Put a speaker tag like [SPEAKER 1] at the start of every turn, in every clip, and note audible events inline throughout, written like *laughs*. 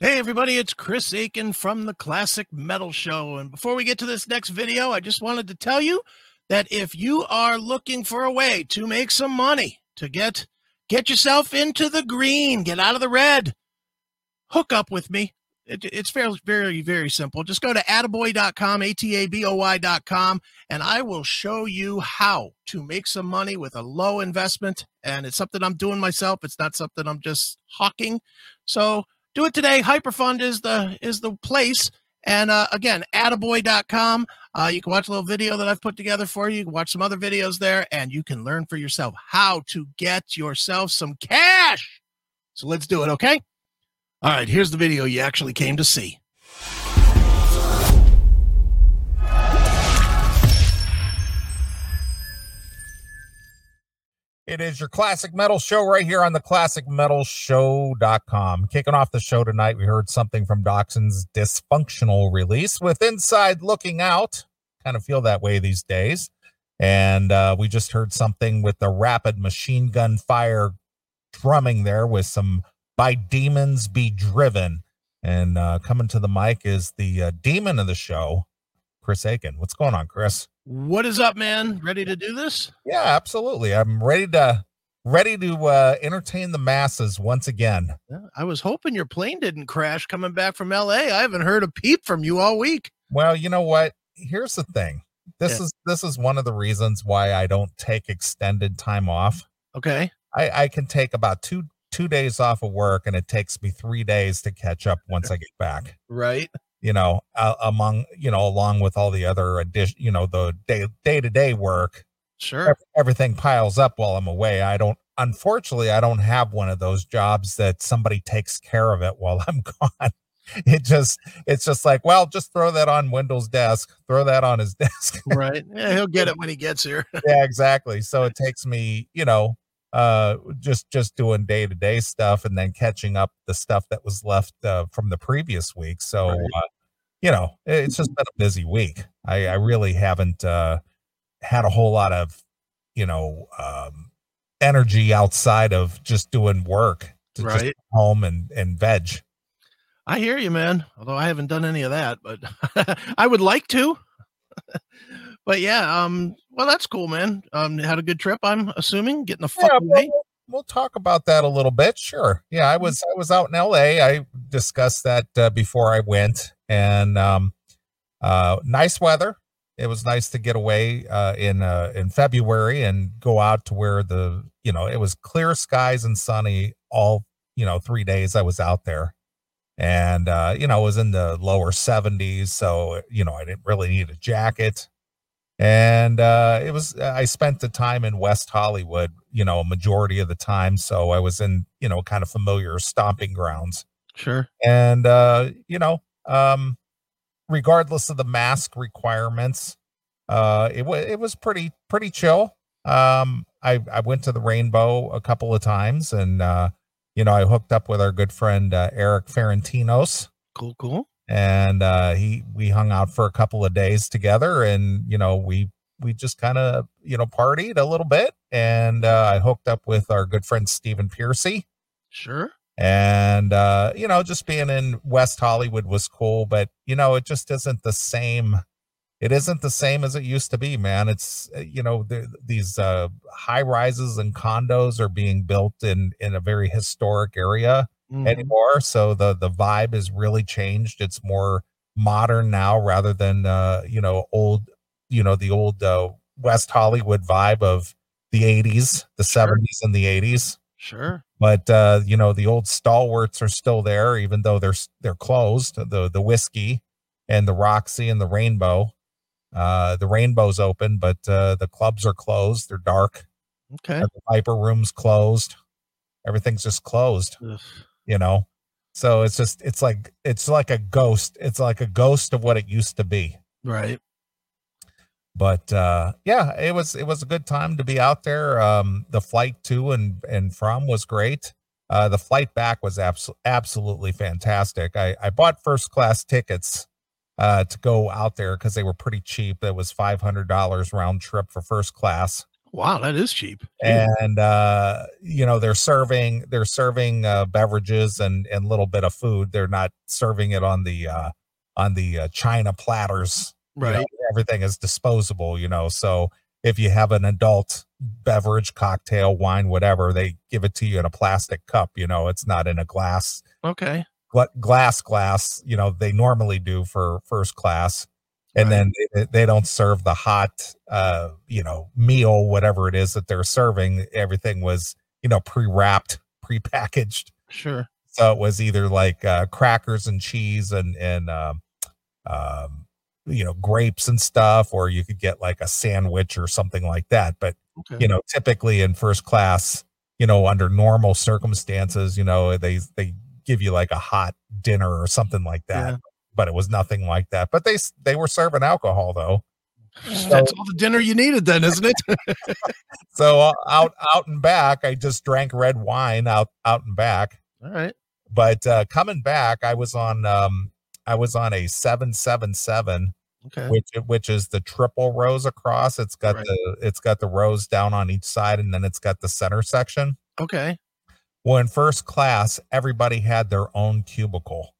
[SPEAKER 1] Hey, everybody, it's Chris Akin from the Classic Metal Show. And before we get to this next video, I just wanted to tell you that if you are looking for a way to make some money, to get get yourself into the green, get out of the red, hook up with me. It, it's very, very, very simple. Just go to ataboy.com, A-T-A-B-O-Y.com, and I will show you how to make some money with a low investment. And it's something I'm doing myself. It's not something I'm just hawking. So do it today. Hyperfund is the is the place. And uh, again, ataboy.com. Uh, you can watch a little video that I've put together for you. You can watch some other videos there, and you can learn for yourself how to get yourself some cash. So let's do it, okay? All right, here's the video you actually came to see.
[SPEAKER 2] It is your classic metal show right here on the classicmetalshow.com. Kicking off the show tonight, we heard something from Dokken's dysfunctional release with Inside Looking Out. Kind of feel that way these days. And uh, we just heard something with the rapid machine gun fire drumming there with some By Demons Be Driven. And uh, coming to the mic is the uh, demon of the show, Chris Akin. What's going on, Chris?
[SPEAKER 1] What is up, man? Ready to do this?
[SPEAKER 2] Yeah, absolutely. I'm ready to ready to uh, entertain the masses once again.
[SPEAKER 1] I was hoping your plane didn't crash coming back from LA. I haven't heard a peep from you all week.
[SPEAKER 2] Well, you know what? Here's the thing. This
[SPEAKER 1] Yeah.
[SPEAKER 2] is this is one of the reasons why I don't take extended time off.
[SPEAKER 1] Okay.
[SPEAKER 2] I, I can take about two two days off of work, and it takes me three days to catch up once I get back.
[SPEAKER 1] Right.
[SPEAKER 2] You know, uh, among you know, along with all the other addition, you know, the day day to day work,
[SPEAKER 1] Sure.
[SPEAKER 2] everything piles up while I'm away. I don't, unfortunately, I don't have one of those jobs that somebody takes care of it while *laughs* I'm gone. It just, it's just like, well, just throw that on Wendell's desk, throw that on his *laughs* desk.
[SPEAKER 1] right. Yeah, he'll get it when he gets here. *laughs*
[SPEAKER 2] yeah, exactly. So it takes me, you know, uh, just, just doing day to day stuff and then catching up the stuff that was left uh, from the previous week. So,
[SPEAKER 1] Right.
[SPEAKER 2] uh, you know, it's just been a busy week. I, I really haven't, uh, had a whole lot of, you know, um, energy outside of just doing work to just
[SPEAKER 1] Right.
[SPEAKER 2] come home and, and veg.
[SPEAKER 1] I hear you, man. Although I haven't done any of that, but *laughs* I would like to. *laughs* but yeah, um, well, that's cool, man. Um, had a good trip, I'm assuming, getting the fuck
[SPEAKER 2] Yeah,
[SPEAKER 1] away.
[SPEAKER 2] we'll, we'll talk about that a little bit. Sure. Yeah, I was I was out in L.A. I discussed that uh, before I went, and um, uh, nice weather. It was nice to get away uh, in uh, in February and go out to where the you know it was clear skies and sunny all you know three days I was out there, and uh, you know it was in the lower 70s, so you know I didn't really need a jacket and uh it was i spent the time in west hollywood you know a majority of the time so i was in you know kind of familiar stomping grounds
[SPEAKER 1] Sure.
[SPEAKER 2] and uh you know um regardless of the mask requirements uh it was it was pretty pretty chill um i i went to the rainbow a couple of times and uh you know i hooked up with our good friend uh, eric ferentinos
[SPEAKER 1] Cool, cool.
[SPEAKER 2] and uh he we hung out for a couple of days together and you know we we just kind of you know partied a little bit and uh i hooked up with our good friend stephen pearcy
[SPEAKER 1] Sure.
[SPEAKER 2] And uh you know just being in west hollywood was cool but you know it just isn't the same it isn't the same as it used to be man it's uh, you know the, these uh high rises and condos are being built in in a very historic area
[SPEAKER 1] Mhm.
[SPEAKER 2] anymore. So the the vibe is really changed. It's more modern now rather than uh, you know, old, you know, the old uh, West Hollywood vibe of the 80s, the
[SPEAKER 1] Sure.
[SPEAKER 2] 70s and the 80s.
[SPEAKER 1] Sure.
[SPEAKER 2] But uh, you know, the old stalwarts are still there, even though they're they're closed. The the Whisky and the Roxy and the Rainbow. Uh, the Rainbow's open, but uh, the clubs are closed. They're dark.
[SPEAKER 1] Okay.
[SPEAKER 2] The Viper Room's closed. Everything's just closed
[SPEAKER 1] Ugh.
[SPEAKER 2] you know so it's just it's like it's like a ghost it's like a ghost of what it used to be
[SPEAKER 1] Right.
[SPEAKER 2] But uh yeah it was it was a good time to be out there. Um the flight to and and from was great. Uh the flight back was abs- absolutely fantastic. I i bought first class tickets uh to go out there because they were pretty cheap. It was $500 round trip for first class.
[SPEAKER 1] Wow, that is cheap.
[SPEAKER 2] and uh you know they're serving they're serving uh beverages and and little bit of food. They're not serving it on the uh on the uh, china platters you know,
[SPEAKER 1] right.
[SPEAKER 2] everything is disposable you know so if you have an adult beverage cocktail wine whatever they give it to you in a plastic cup you know it's not in a glass
[SPEAKER 1] Okay.
[SPEAKER 2] gla- glass glass you know they normally do for first class and
[SPEAKER 1] Right.
[SPEAKER 2] then they, they don't serve the hot uh you know meal whatever it is that they're serving everything was you know pre-wrapped pre-packaged
[SPEAKER 1] Sure.
[SPEAKER 2] so it was either like uh crackers and cheese and and um um you know grapes and stuff or you could get like a sandwich or something like that but
[SPEAKER 1] Okay.
[SPEAKER 2] you know typically in first class you know under normal circumstances you know they they give you like a hot dinner or something like that
[SPEAKER 1] Yeah.
[SPEAKER 2] but it was nothing like that but they they were serving alcohol though
[SPEAKER 1] That's all the dinner you needed then, isn't it? *laughs*
[SPEAKER 2] so uh, out out and back i just drank red wine out out and back
[SPEAKER 1] all right.
[SPEAKER 2] but uh coming back i was on um i was on a 777
[SPEAKER 1] Okay.
[SPEAKER 2] which which is the triple rows across it's got
[SPEAKER 1] Right.
[SPEAKER 2] the it's got the rows down on each side and then it's got the center section
[SPEAKER 1] Okay.
[SPEAKER 2] Well, in first class, everybody had their own cubicle.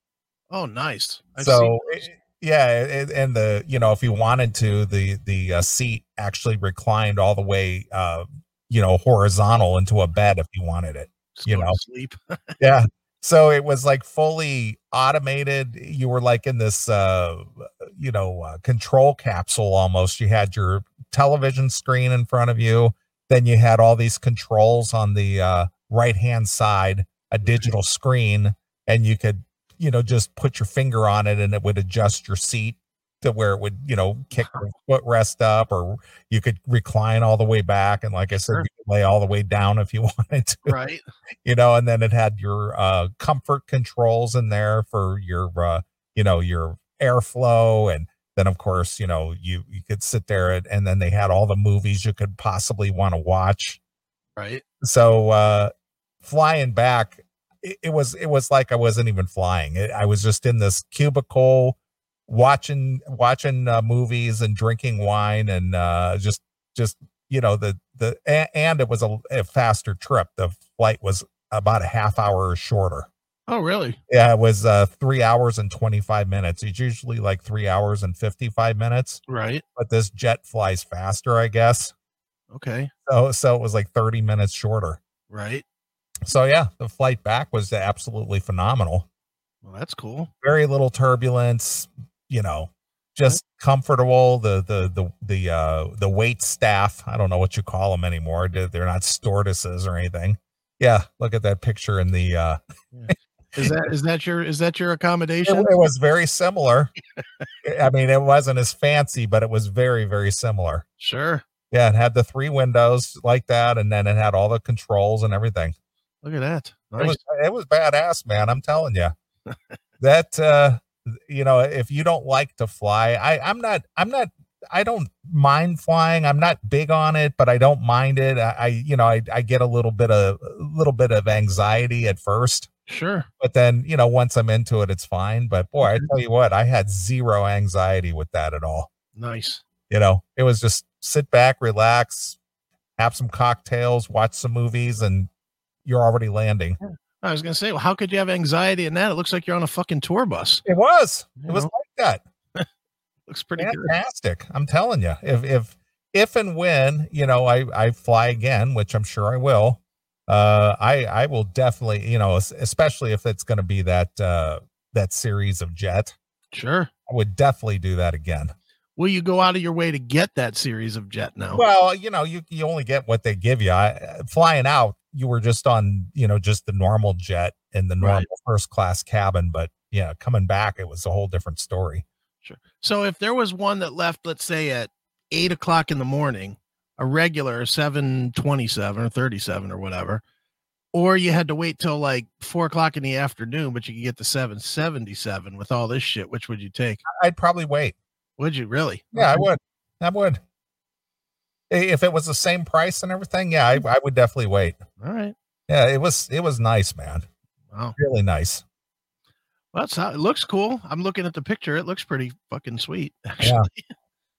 [SPEAKER 1] Oh, nice. I've
[SPEAKER 2] so it- yeah, it, and the you know if you wanted to, the the uh, seat actually reclined all the way, uh, you know, horizontal into a bed if you wanted it.
[SPEAKER 1] Just
[SPEAKER 2] you know.
[SPEAKER 1] sleep. *laughs*
[SPEAKER 2] Yeah. So it was like fully automated. You were like in this, uh, you know, uh, control capsule almost. You had your television screen in front of you. Then you had all these controls on the uh, right hand side, a digital screen, and you could, you know, just put your finger on it and it would adjust your seat to where it would, you know, kick your footrest up, or you could recline all the way back. And like I said,
[SPEAKER 1] Sure.
[SPEAKER 2] you could lay all the way down if you *laughs* wanted to
[SPEAKER 1] right.
[SPEAKER 2] you know, and then it had your uh comfort controls in there for your uh you know your airflow and then of course you know you you could sit there and, and then they had all the movies you could possibly want to watch.
[SPEAKER 1] Right.
[SPEAKER 2] so uh flying back it, it was it was like i wasn't even flying. It, i was just in this cubicle watching watching uh, movies and drinking wine and uh just just you know the the and it was a, a faster trip. The flight was about a half hour shorter
[SPEAKER 1] Oh, really?
[SPEAKER 2] yeah it was uh three hours and 25 minutes it's usually like three hours and 55 minutes
[SPEAKER 1] Right.
[SPEAKER 2] but this jet flies faster i guess
[SPEAKER 1] Okay.
[SPEAKER 2] so so it was like 30 minutes shorter
[SPEAKER 1] Right.
[SPEAKER 2] so yeah the flight back was absolutely phenomenal
[SPEAKER 1] Well, that's cool.
[SPEAKER 2] very little turbulence you know just comfortable the the the the uh the wait staff i don't know what you call them anymore They're- they're not stewardesses or anything yeah look at that picture in the uh *laughs*
[SPEAKER 1] Is that is that your is that your accommodation?
[SPEAKER 2] it was very similar i mean it wasn't as fancy but it was very very similar
[SPEAKER 1] Sure.
[SPEAKER 2] yeah it had the three windows like that and then it had all the controls and everything
[SPEAKER 1] Look at that.
[SPEAKER 2] It was it was badass, man. I'm telling you. that uh you know, if you don't like to fly, I I'm not I'm not I don't mind flying. I'm not big on it, but I don't mind it. I, I you know, I I get a little bit of a little bit of anxiety at first,
[SPEAKER 1] Sure.
[SPEAKER 2] but then, you know, once I'm into it, it's fine. But boy, I tell you what, I had zero anxiety with that at all.
[SPEAKER 1] Nice.
[SPEAKER 2] You know, it was just sit back, relax, have some cocktails, watch some movies, and you're already landing.
[SPEAKER 1] I was gonna say, well, how could you have anxiety in that? It looks like you're on a fucking tour bus.
[SPEAKER 2] It was.
[SPEAKER 1] You
[SPEAKER 2] It was
[SPEAKER 1] know?
[SPEAKER 2] like that. *laughs*
[SPEAKER 1] Looks pretty good.
[SPEAKER 2] Fantastic. I'm telling you. If if if and when, you know, I I fly again, which I'm sure I will, uh I I will definitely, you know, especially if it's going to be that uh that series of jet,
[SPEAKER 1] Sure.
[SPEAKER 2] I would definitely do that again.
[SPEAKER 1] Will you go out of your way to get that series of jet now?
[SPEAKER 2] Well, you know, you you only get what they give you. I, flying out, you were just on, you know, just the normal jet in the normal
[SPEAKER 1] Right.
[SPEAKER 2] first class cabin, but yeah, coming back it was a whole different story. Sure.
[SPEAKER 1] So if there was one that left, let's say at eight o'clock in the morning, a regular seven twenty-seven or thirty-seven or whatever, or you had to wait till like four o'clock in the afternoon, but you could get the seven seventy-seven with all this shit. Which would you take?
[SPEAKER 2] I'd probably wait.
[SPEAKER 1] Would you really?
[SPEAKER 2] Yeah, I would. I would. If it was the same price and everything, yeah, I, I would definitely wait.
[SPEAKER 1] All right.
[SPEAKER 2] Yeah, it was it was nice, man.
[SPEAKER 1] Wow.
[SPEAKER 2] Really nice.
[SPEAKER 1] Well, that's how it looks cool. I'm looking at the picture. It looks pretty fucking sweet. Actually.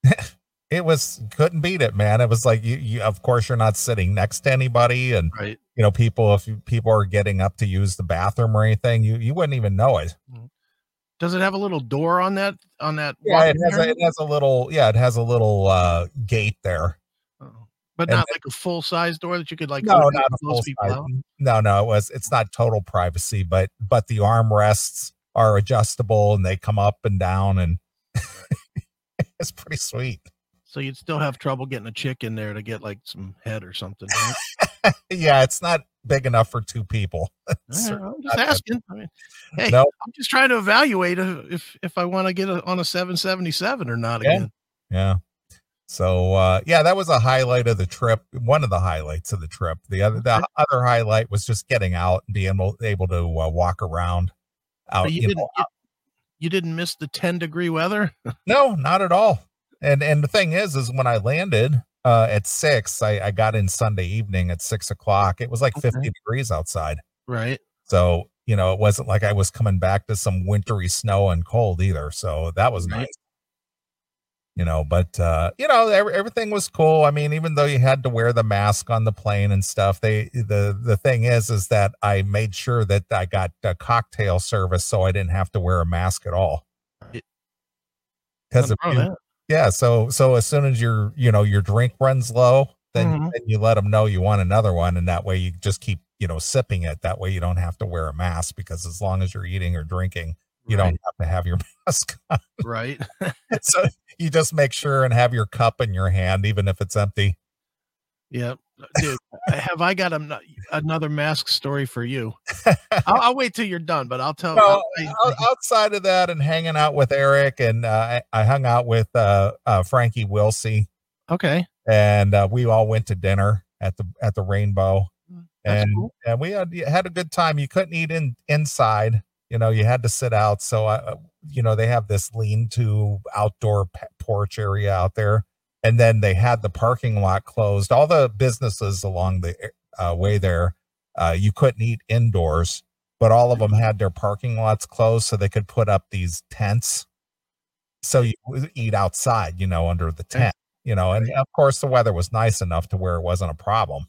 [SPEAKER 1] *laughs*
[SPEAKER 2] it was couldn't beat it, man. It was like you, you of course you're not sitting next to anybody and
[SPEAKER 1] Right.
[SPEAKER 2] you know, people if you, people are getting up to use the bathroom or anything, you you wouldn't even know it.
[SPEAKER 1] Does it have a little door on that on that?
[SPEAKER 2] Yeah, it has a, it has a little yeah, it has a little uh gate there.
[SPEAKER 1] Oh. But
[SPEAKER 2] and
[SPEAKER 1] not like a full size door that you could like
[SPEAKER 2] No, not a full size.
[SPEAKER 1] out?
[SPEAKER 2] No, no, it was it's not total privacy, but but the armrests are adjustable and they come up and down and *laughs* it's pretty sweet.
[SPEAKER 1] So you'd still have trouble getting a chick in there to get like some head or something. Right? *laughs*
[SPEAKER 2] Yeah, it's not big enough for two people. *laughs* Certainly
[SPEAKER 1] I'm just asking. I mean, hey,
[SPEAKER 2] No.
[SPEAKER 1] I'm just trying to evaluate if if I want to get a, on a 777 or not
[SPEAKER 2] Yeah.
[SPEAKER 1] again.
[SPEAKER 2] Yeah. So uh yeah, that was a highlight of the trip. One of the highlights of the trip. The other the other highlight was just getting out and being able, able to uh, walk around out.
[SPEAKER 1] You,
[SPEAKER 2] you
[SPEAKER 1] didn't
[SPEAKER 2] know,
[SPEAKER 1] you, you didn't miss the 10 degree weather. *laughs*
[SPEAKER 2] No, not at all. And and the thing is, is when I landed uh at six, I, I got in Sunday evening at six o'clock. It was like
[SPEAKER 1] Okay.
[SPEAKER 2] 50 degrees outside.
[SPEAKER 1] Right.
[SPEAKER 2] So, you know, it wasn't like I was coming back to some wintry snow and cold either. So that was
[SPEAKER 1] Right.
[SPEAKER 2] nice. You know, but uh, you know, every, everything was cool. I mean, even though you had to wear the mask on the plane and stuff, they the the thing is is that I made sure that I got a cocktail service so I didn't have to wear a mask at all. Because if you,
[SPEAKER 1] wrong with
[SPEAKER 2] yeah, so so as soon as your you know your drink runs low, then,
[SPEAKER 1] Mhm.
[SPEAKER 2] then you let them know you want another one, and that way you just keep you know sipping it. That way you don't have to wear a mask because as long as you're eating or drinking, you
[SPEAKER 1] right.
[SPEAKER 2] don't have to have your *laughs* mask. on.
[SPEAKER 1] Right. *laughs*
[SPEAKER 2] so you just make sure and have your cup in your hand, even if it's empty.
[SPEAKER 1] Yeah. Dude, have I got a, another mask story for you? *laughs* I'll, I'll wait till you're done, but I'll tell.
[SPEAKER 2] No,
[SPEAKER 1] I'll-
[SPEAKER 2] outside of that, and hanging out with Eric, and uh, I, I hung out with uh, uh, Frankie Wilsey,
[SPEAKER 1] okay.
[SPEAKER 2] and uh, we all went to dinner at the at the Rainbow.
[SPEAKER 1] That's
[SPEAKER 2] and
[SPEAKER 1] cool.
[SPEAKER 2] and we had had a good time. You couldn't eat in inside, you know. You had to sit out. So, uh, you know, they have this lean-to outdoor porch area out there, and then they had the parking lot closed. All the businesses along the uh, way there, uh, you couldn't eat indoors, but all of them had their parking lots closed, so they could put up these tents. So you would eat outside, you know, under the tent, you know, and of course the weather was nice enough to where it wasn't a problem.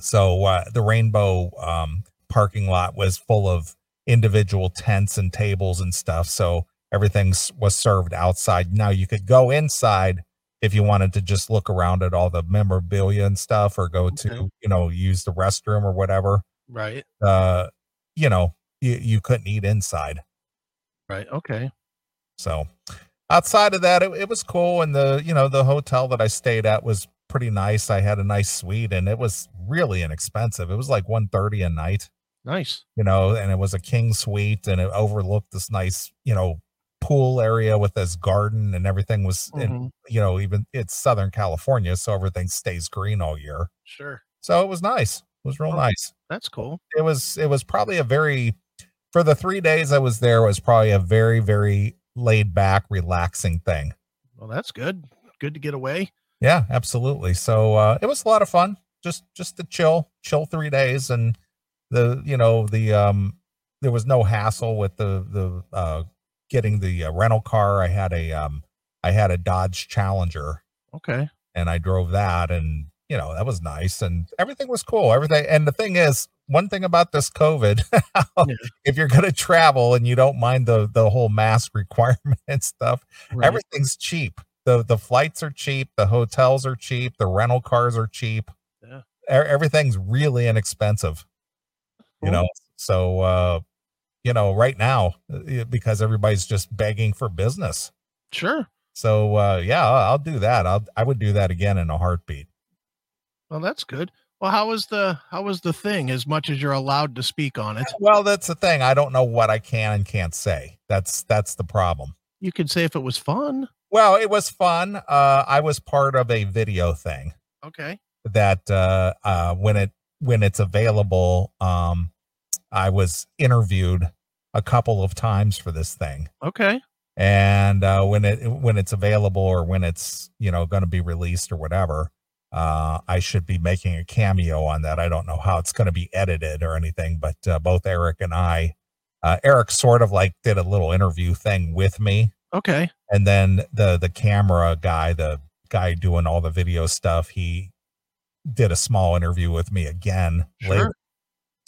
[SPEAKER 2] So uh, the rainbow um, parking lot was full of individual tents and tables and stuff. So everything was served outside. Now you could go inside if you wanted to just look around at all the memorabilia and stuff, or go to you know use the restroom or whatever.
[SPEAKER 1] Right.
[SPEAKER 2] Uh, you know, you, you couldn't eat inside.
[SPEAKER 1] Right. Okay.
[SPEAKER 2] So outside of that, it, it was cool. And the, you know, the hotel that I stayed at was pretty nice. I had a nice suite and it was really inexpensive. It was like 130 a night,
[SPEAKER 1] Nice.
[SPEAKER 2] you know, and it was a king suite and it overlooked this nice, you know, pool area with this garden and everything was, in,
[SPEAKER 1] Mhm.
[SPEAKER 2] you know, even it's Southern California. So everything stays green all year.
[SPEAKER 1] Sure.
[SPEAKER 2] So it was nice. It was real
[SPEAKER 1] Oh.
[SPEAKER 2] nice.
[SPEAKER 1] That's cool.
[SPEAKER 2] It was, it was probably a very, for the three days I was there, it was probably a very, very laid back, relaxing thing.
[SPEAKER 1] Well, that's good. Good to get away.
[SPEAKER 2] Yeah, absolutely. So uh it was a lot of fun. Just just to chill, chill 3 days and the you know, the um there was no hassle with the the uh getting the uh, rental car. I had a um I had a Dodge Challenger
[SPEAKER 1] Okay.
[SPEAKER 2] and I drove that and you know, that was nice and everything was cool. Everything and the thing is, one thing about this COVID, *laughs*
[SPEAKER 1] Yeah.
[SPEAKER 2] if you're going to travel and you don't mind the the whole mask *laughs* requirement and stuff,
[SPEAKER 1] Right.
[SPEAKER 2] everything's cheap. The the flights are cheap, the hotels are cheap, the rental cars are cheap.
[SPEAKER 1] Yeah.
[SPEAKER 2] E- everything's really inexpensive. You know, so uh you know, right now uh, because everybody's just begging for business.
[SPEAKER 1] Sure.
[SPEAKER 2] So uh yeah, I'll, I'll do that. I'll I would do that again in a heartbeat.
[SPEAKER 1] Well, that's good. Well, how was the how was the thing? As much as you're allowed to speak on it,
[SPEAKER 2] Well, that's the thing. I don't know what I can and can't say. That's that's the problem.
[SPEAKER 1] you could say if it was fun.
[SPEAKER 2] Well, it was fun. Uh I was part of a video thing.
[SPEAKER 1] Okay.
[SPEAKER 2] that uh, uh, when it when it's available, um, I was interviewed a couple of times for this thing,
[SPEAKER 1] Okay.
[SPEAKER 2] and uh, when it when it's available or when it's you know going to be released or whatever, uh, I should be making a cameo on that. I don't know how it's going to be edited or anything, but uh, both Eric and I, uh, Eric sort of like did a little interview thing with me
[SPEAKER 1] Okay.
[SPEAKER 2] and then the the camera guy, the guy doing all the video stuff, he did a small interview with me again
[SPEAKER 1] Sure.
[SPEAKER 2] later.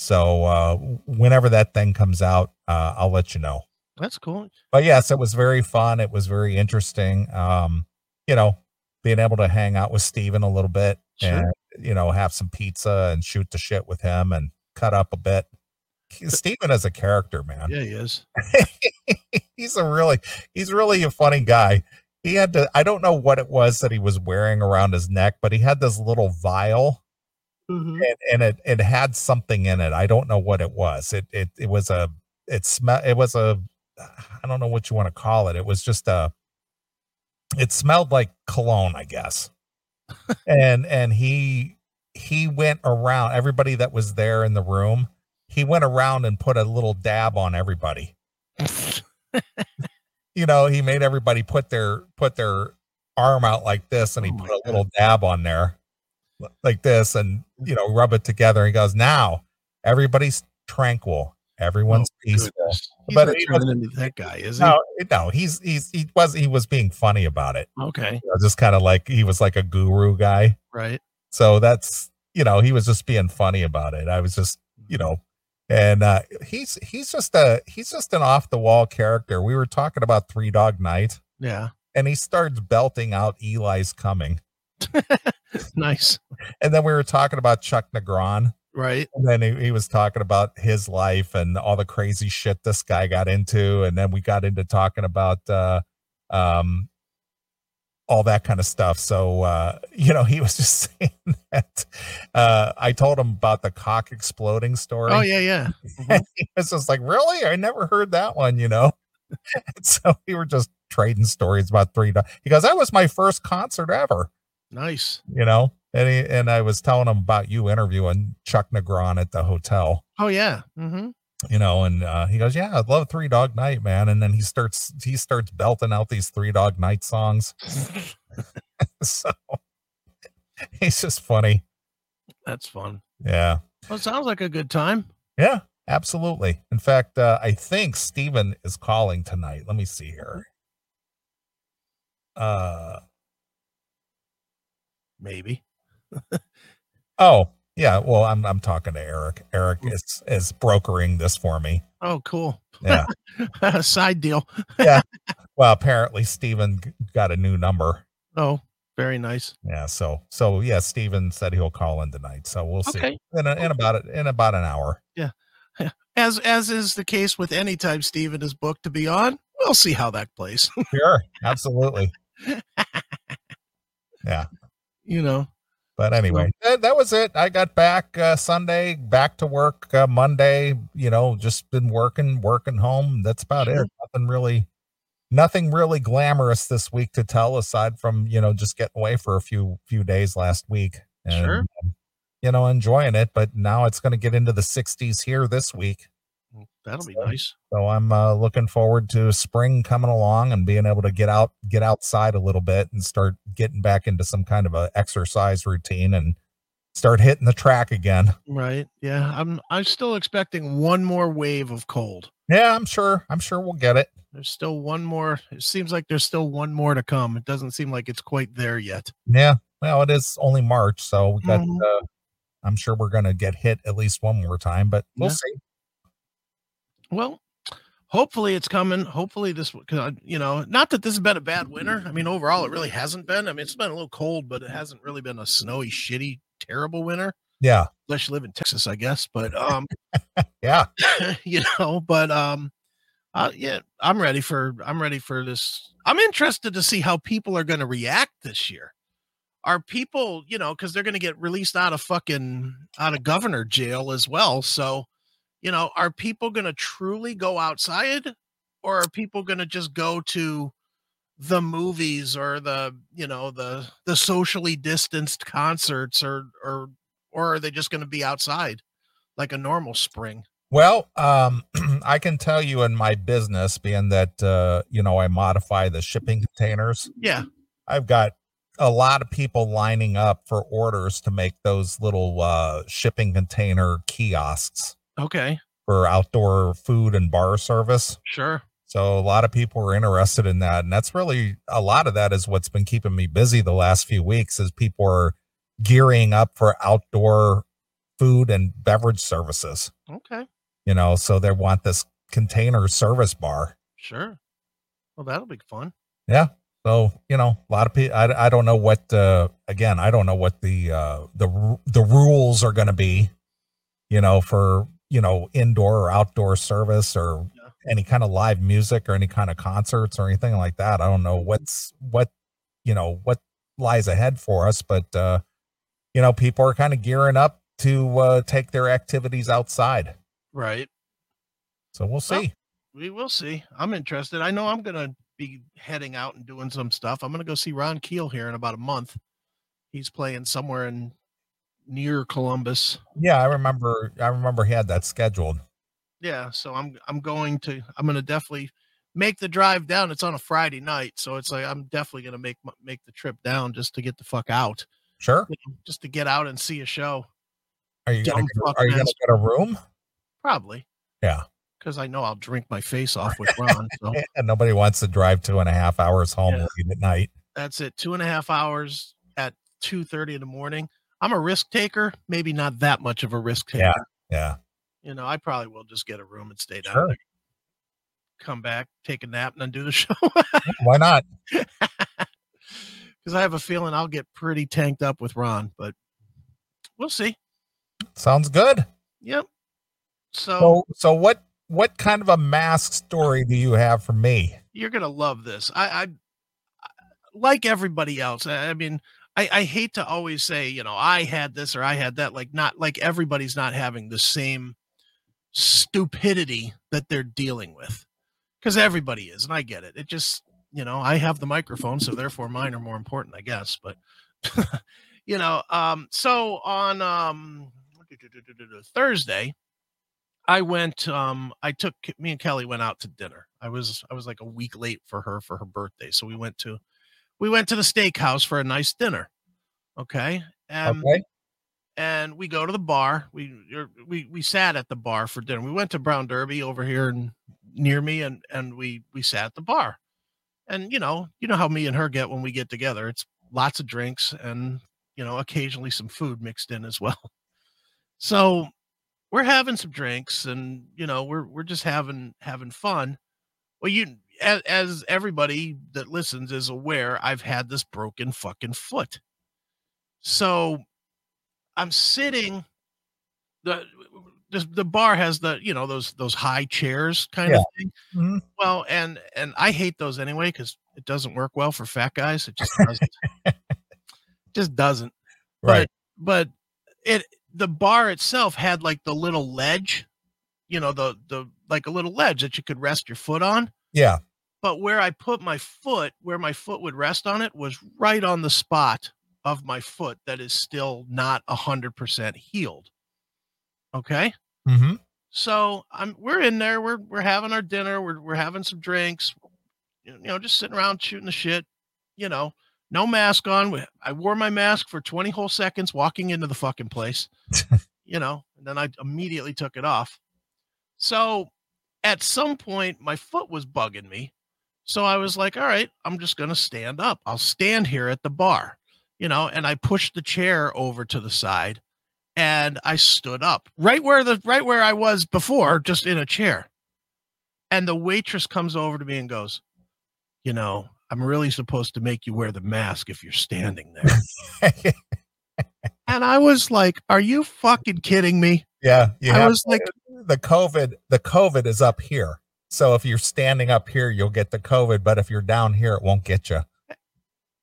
[SPEAKER 2] So uh, whenever that thing comes out, uh, I'll let you know.
[SPEAKER 1] That's cool.
[SPEAKER 2] But yes, it was very fun. It was very interesting. Um, you know, being able to hang out with Steven a little bit
[SPEAKER 1] Sure.
[SPEAKER 2] and you know have some pizza and shoot the shit with him and cut up a bit. Steven is a character, man.
[SPEAKER 1] Yeah, he is. *laughs*
[SPEAKER 2] he's a really he's really a funny guy. He had to I don't know what it was that he was wearing around his neck, but he had this little vial
[SPEAKER 1] Mhm.
[SPEAKER 2] and, and it it had something in it. I don't know what it was. It it it was a it smell it was a I don't know what you want to call it. It was just a it smelled like cologne, I guess. and and he he went around everybody that was there in the room. He went around and put a little dab on everybody *laughs* you know, he made everybody put their put their arm out like this and he
[SPEAKER 1] Oh
[SPEAKER 2] put a little dab on there like this and you know, rub it together. He goes, Now everybody's tranquil, everyone's peaceful.
[SPEAKER 1] Oh, Goodness. He's
[SPEAKER 2] But
[SPEAKER 1] turning into that guy, is he?
[SPEAKER 2] No, no, he's he's he was he was being funny about it.
[SPEAKER 1] Okay.
[SPEAKER 2] You know, just kind of like he was like a guru guy.
[SPEAKER 1] Right.
[SPEAKER 2] So that's you know, he was just being funny about it. I was just, you know, and uh he's he's just a he's just an off the wall character. We were talking about Three Dog Night
[SPEAKER 1] Yeah.
[SPEAKER 2] and he starts belting out Eli's coming. *laughs*
[SPEAKER 1] Nice.
[SPEAKER 2] And then we were talking about Chuck Negron.
[SPEAKER 1] Right.
[SPEAKER 2] And then he, he was talking about his life and all the crazy shit this guy got into. And then we got into talking about uh um all that kind of stuff. So uh, you know, he was *laughs* just saying that uh I told him about the cock exploding story.
[SPEAKER 1] Oh yeah, yeah.
[SPEAKER 2] And *laughs* he was just like, Really? I never heard that one, you know. *laughs* So we were just trading stories about three. He goes, That was my first concert ever.
[SPEAKER 1] Nice.
[SPEAKER 2] you know and he, and i was telling him about you interviewing chuck negron at the hotel
[SPEAKER 1] Oh yeah. Mm-hmm.
[SPEAKER 2] you know and uh, he goes yeah i love three dog night man and then he starts he starts belting out these three dog night songs *laughs* *laughs* so he's just funny
[SPEAKER 1] That's fun.
[SPEAKER 2] yeah
[SPEAKER 1] Well, it sounds like a good time.
[SPEAKER 2] yeah absolutely in fact uh, i think steven is calling tonight let me see here uh
[SPEAKER 1] Maybe. *laughs*
[SPEAKER 2] oh yeah well i'm i'm talking to eric eric mm. is is brokering this for me
[SPEAKER 1] Oh, cool.
[SPEAKER 2] yeah *laughs*
[SPEAKER 1] Side deal. *laughs* Yeah.
[SPEAKER 2] Well, apparently Steven got a new number.
[SPEAKER 1] Oh, very nice.
[SPEAKER 2] Yeah, so so yeah, Steven said he'll call in tonight. So we'll see.
[SPEAKER 1] Okay.
[SPEAKER 2] In, a, in about it in about an hour. Yeah.
[SPEAKER 1] As as is the case with any time Steven is booked to be on, we'll see how that plays.
[SPEAKER 2] Sure, absolutely. Yeah,
[SPEAKER 1] you know.
[SPEAKER 2] But anyway, that, that was it. I got back uh, Sunday, back to work uh, Monday. You know, just been working, working home. That's about
[SPEAKER 1] Sure.
[SPEAKER 2] it. Nothing really, nothing really glamorous this week to tell aside from you know just getting away for a few few days last week. And,
[SPEAKER 1] Sure.
[SPEAKER 2] um, you know, enjoying it, but now it's going to get into the 60s here this week.
[SPEAKER 1] That'll be
[SPEAKER 2] So-
[SPEAKER 1] nice.
[SPEAKER 2] So I'm uh, looking forward to spring coming along and being able to get out, get outside a little bit and start getting back into some kind of a exercise routine and start hitting the track again.
[SPEAKER 1] Right. Yeah. I'm I'm still expecting one more wave of cold.
[SPEAKER 2] Yeah, I'm sure. I'm sure we'll get it.
[SPEAKER 1] There's still one more. It seems like there's still one more to come. It doesn't seem like it's quite there yet.
[SPEAKER 2] Yeah. Well, it is only March, so we got.
[SPEAKER 1] Mhm.
[SPEAKER 2] Uh, I'm sure we're going to get hit at least one more time, but we'll
[SPEAKER 1] Yeah.
[SPEAKER 2] see.
[SPEAKER 1] Well, hopefully it's coming. Hopefully this, you know, not that this has been a bad winter. I mean, overall, it really hasn't been. I mean, it's been a little cold, but it hasn't really been a snowy, shitty, terrible winter.
[SPEAKER 2] Yeah.
[SPEAKER 1] Unless you live in Texas, I guess. But um, *laughs*
[SPEAKER 2] Yeah. *laughs*
[SPEAKER 1] you know, but um, uh, yeah, I'm ready for. I'm ready for this. I'm interested to see how people are going to react this year. Are people, you know, because they're going to get released out of fucking out of governor jail as well. So, you know, are people going to truly go outside, or are people going to just go to the movies or the, you know, the the socially distanced concerts, or or or are they just going to be outside like a normal spring?
[SPEAKER 2] Well, um, *clears throat* I can tell you in my business, being that uh, you know I modify the shipping containers.
[SPEAKER 1] Yeah.
[SPEAKER 2] I've got a lot of people lining up for orders to make those little uh, shipping container kiosks
[SPEAKER 1] Okay.
[SPEAKER 2] for outdoor food and bar service.
[SPEAKER 1] Sure.
[SPEAKER 2] So a lot of people are interested in that. And that's really a lot of that is what's been keeping me busy the last few weeks is people are gearing up for outdoor food and beverage services.
[SPEAKER 1] Okay.
[SPEAKER 2] You know, so they want this container service bar.
[SPEAKER 1] Sure. Well, that'll be fun.
[SPEAKER 2] Yeah. So, you know, a lot of people, I, I don't know what, uh, again, I don't know what the, uh, the, the rules are going to be, you know, for, you know, indoor or outdoor service or yeah. any kind of live music or any kind of concerts or anything like that. I don't know what's, what, you know, what lies ahead for us, but, uh, you know, people are kind of gearing up to, uh, take their activities outside.
[SPEAKER 1] Right.
[SPEAKER 2] So we'll see. Well,
[SPEAKER 1] we will see. I'm interested. I know I'm going to be heading out and doing some stuff. I'm going to go see Ron Keel here in about a month. He's playing somewhere in near Columbus.
[SPEAKER 2] Yeah, I remember. I remember he had that scheduled.
[SPEAKER 1] Yeah, so I'm I'm going to I'm going to definitely make the drive down. It's on a Friday night, so it's like I'm definitely going to make make the trip down just to get the fuck out.
[SPEAKER 2] Sure.
[SPEAKER 1] Just to get out and see a show.
[SPEAKER 2] Are you gonna, are you going to get a room?
[SPEAKER 1] Probably.
[SPEAKER 2] Yeah
[SPEAKER 1] because I know I'll drink my face off with Ron. So. *laughs*
[SPEAKER 2] and nobody wants to drive two and a half hours home yeah. late at night.
[SPEAKER 1] That's it. Two and a half hours at two thirty in the morning. I'm a risk taker. Maybe not that much of a risk taker.
[SPEAKER 2] Yeah. Yeah.
[SPEAKER 1] You know, I probably will just get a room and stay down sure. there. Come back, take a nap, and then do the *laughs* show.
[SPEAKER 2] Why not? *laughs*
[SPEAKER 1] Because I have a feeling I'll get pretty tanked up with Ron, but we'll see.
[SPEAKER 2] Sounds good.
[SPEAKER 1] Yep. So,
[SPEAKER 2] so, so what what kind of a mask story do you have for me?
[SPEAKER 1] You're gonna love this. I, I like everybody else. I, I mean, I, I hate to always say, you know, I had this or I had that. Like, not like everybody's not having the same stupidity that they're dealing with, because everybody is, and I get it. It just, you know, I have the microphone, so therefore mine are more important, I guess. But, *laughs* you know, um, so on um Thursday, I went um I took me and Kelly went out to dinner. I was I was like a week late for her for her birthday. So we went to we went to the steakhouse for a nice dinner. Okay?
[SPEAKER 2] And okay.
[SPEAKER 1] and we go to the bar. We er, we we sat at the bar for dinner. We went to Brown Derby over here and near me and and we we sat at the bar. And you know, you know how me and her get when we get together. It's lots of drinks and you know, occasionally some food mixed in as well. *laughs* So we're having some drinks and you know we're we're just having having fun well you as, as everybody that listens is aware i've had this broken fucking foot so i'm sitting the the, the bar has the you know those those high chairs kind yeah. of thing mm-hmm. well and and i hate those anyway because it doesn't work well for fat guys it just doesn't *laughs* just doesn't
[SPEAKER 2] right
[SPEAKER 1] but but it the bar itself had like the little ledge, you know, the the like a little ledge that you could rest your foot on.
[SPEAKER 2] Yeah.
[SPEAKER 1] But where I put my foot, where my foot would rest on it, was right on the spot of my foot that is still not a hundred percent healed. Okay.
[SPEAKER 2] Mm-hmm.
[SPEAKER 1] So I'm we're in there, we're we're having our dinner, we're we're having some drinks, you know, just sitting around shooting the shit, you know no mask on. I wore my mask for 20 whole seconds walking into the fucking place, *laughs* you know, and then I immediately took it off. So at some point, my foot was bugging me. So I was like, all right, I'm just going to stand up. I'll stand here at the bar, you know, and I pushed the chair over to the side and I stood up right where the right where I was before, just in a chair. And the waitress comes over to me and goes, you know, I'm really supposed to make you wear the mask if you're standing there. *laughs* and I was like, Are you fucking kidding me?
[SPEAKER 2] Yeah.
[SPEAKER 1] I was like,
[SPEAKER 2] The COVID, the COVID is up here. So if you're standing up here, you'll get the COVID. But if you're down here, it won't get you.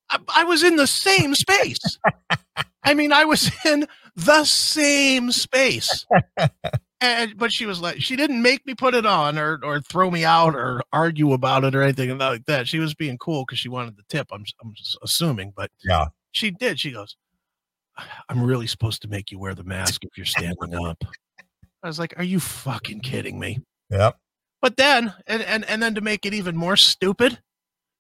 [SPEAKER 1] I, I was in the same space. *laughs* I mean, I was in the same space. *laughs* and but she was like she didn't make me put it on or or throw me out or argue about it or anything like that she was being cool because she wanted the tip i'm, I'm assuming but
[SPEAKER 2] yeah
[SPEAKER 1] she did she goes i'm really supposed to make you wear the mask if you're *laughs* standing up i was like are you fucking kidding me
[SPEAKER 2] yep
[SPEAKER 1] but then and and, and then to make it even more stupid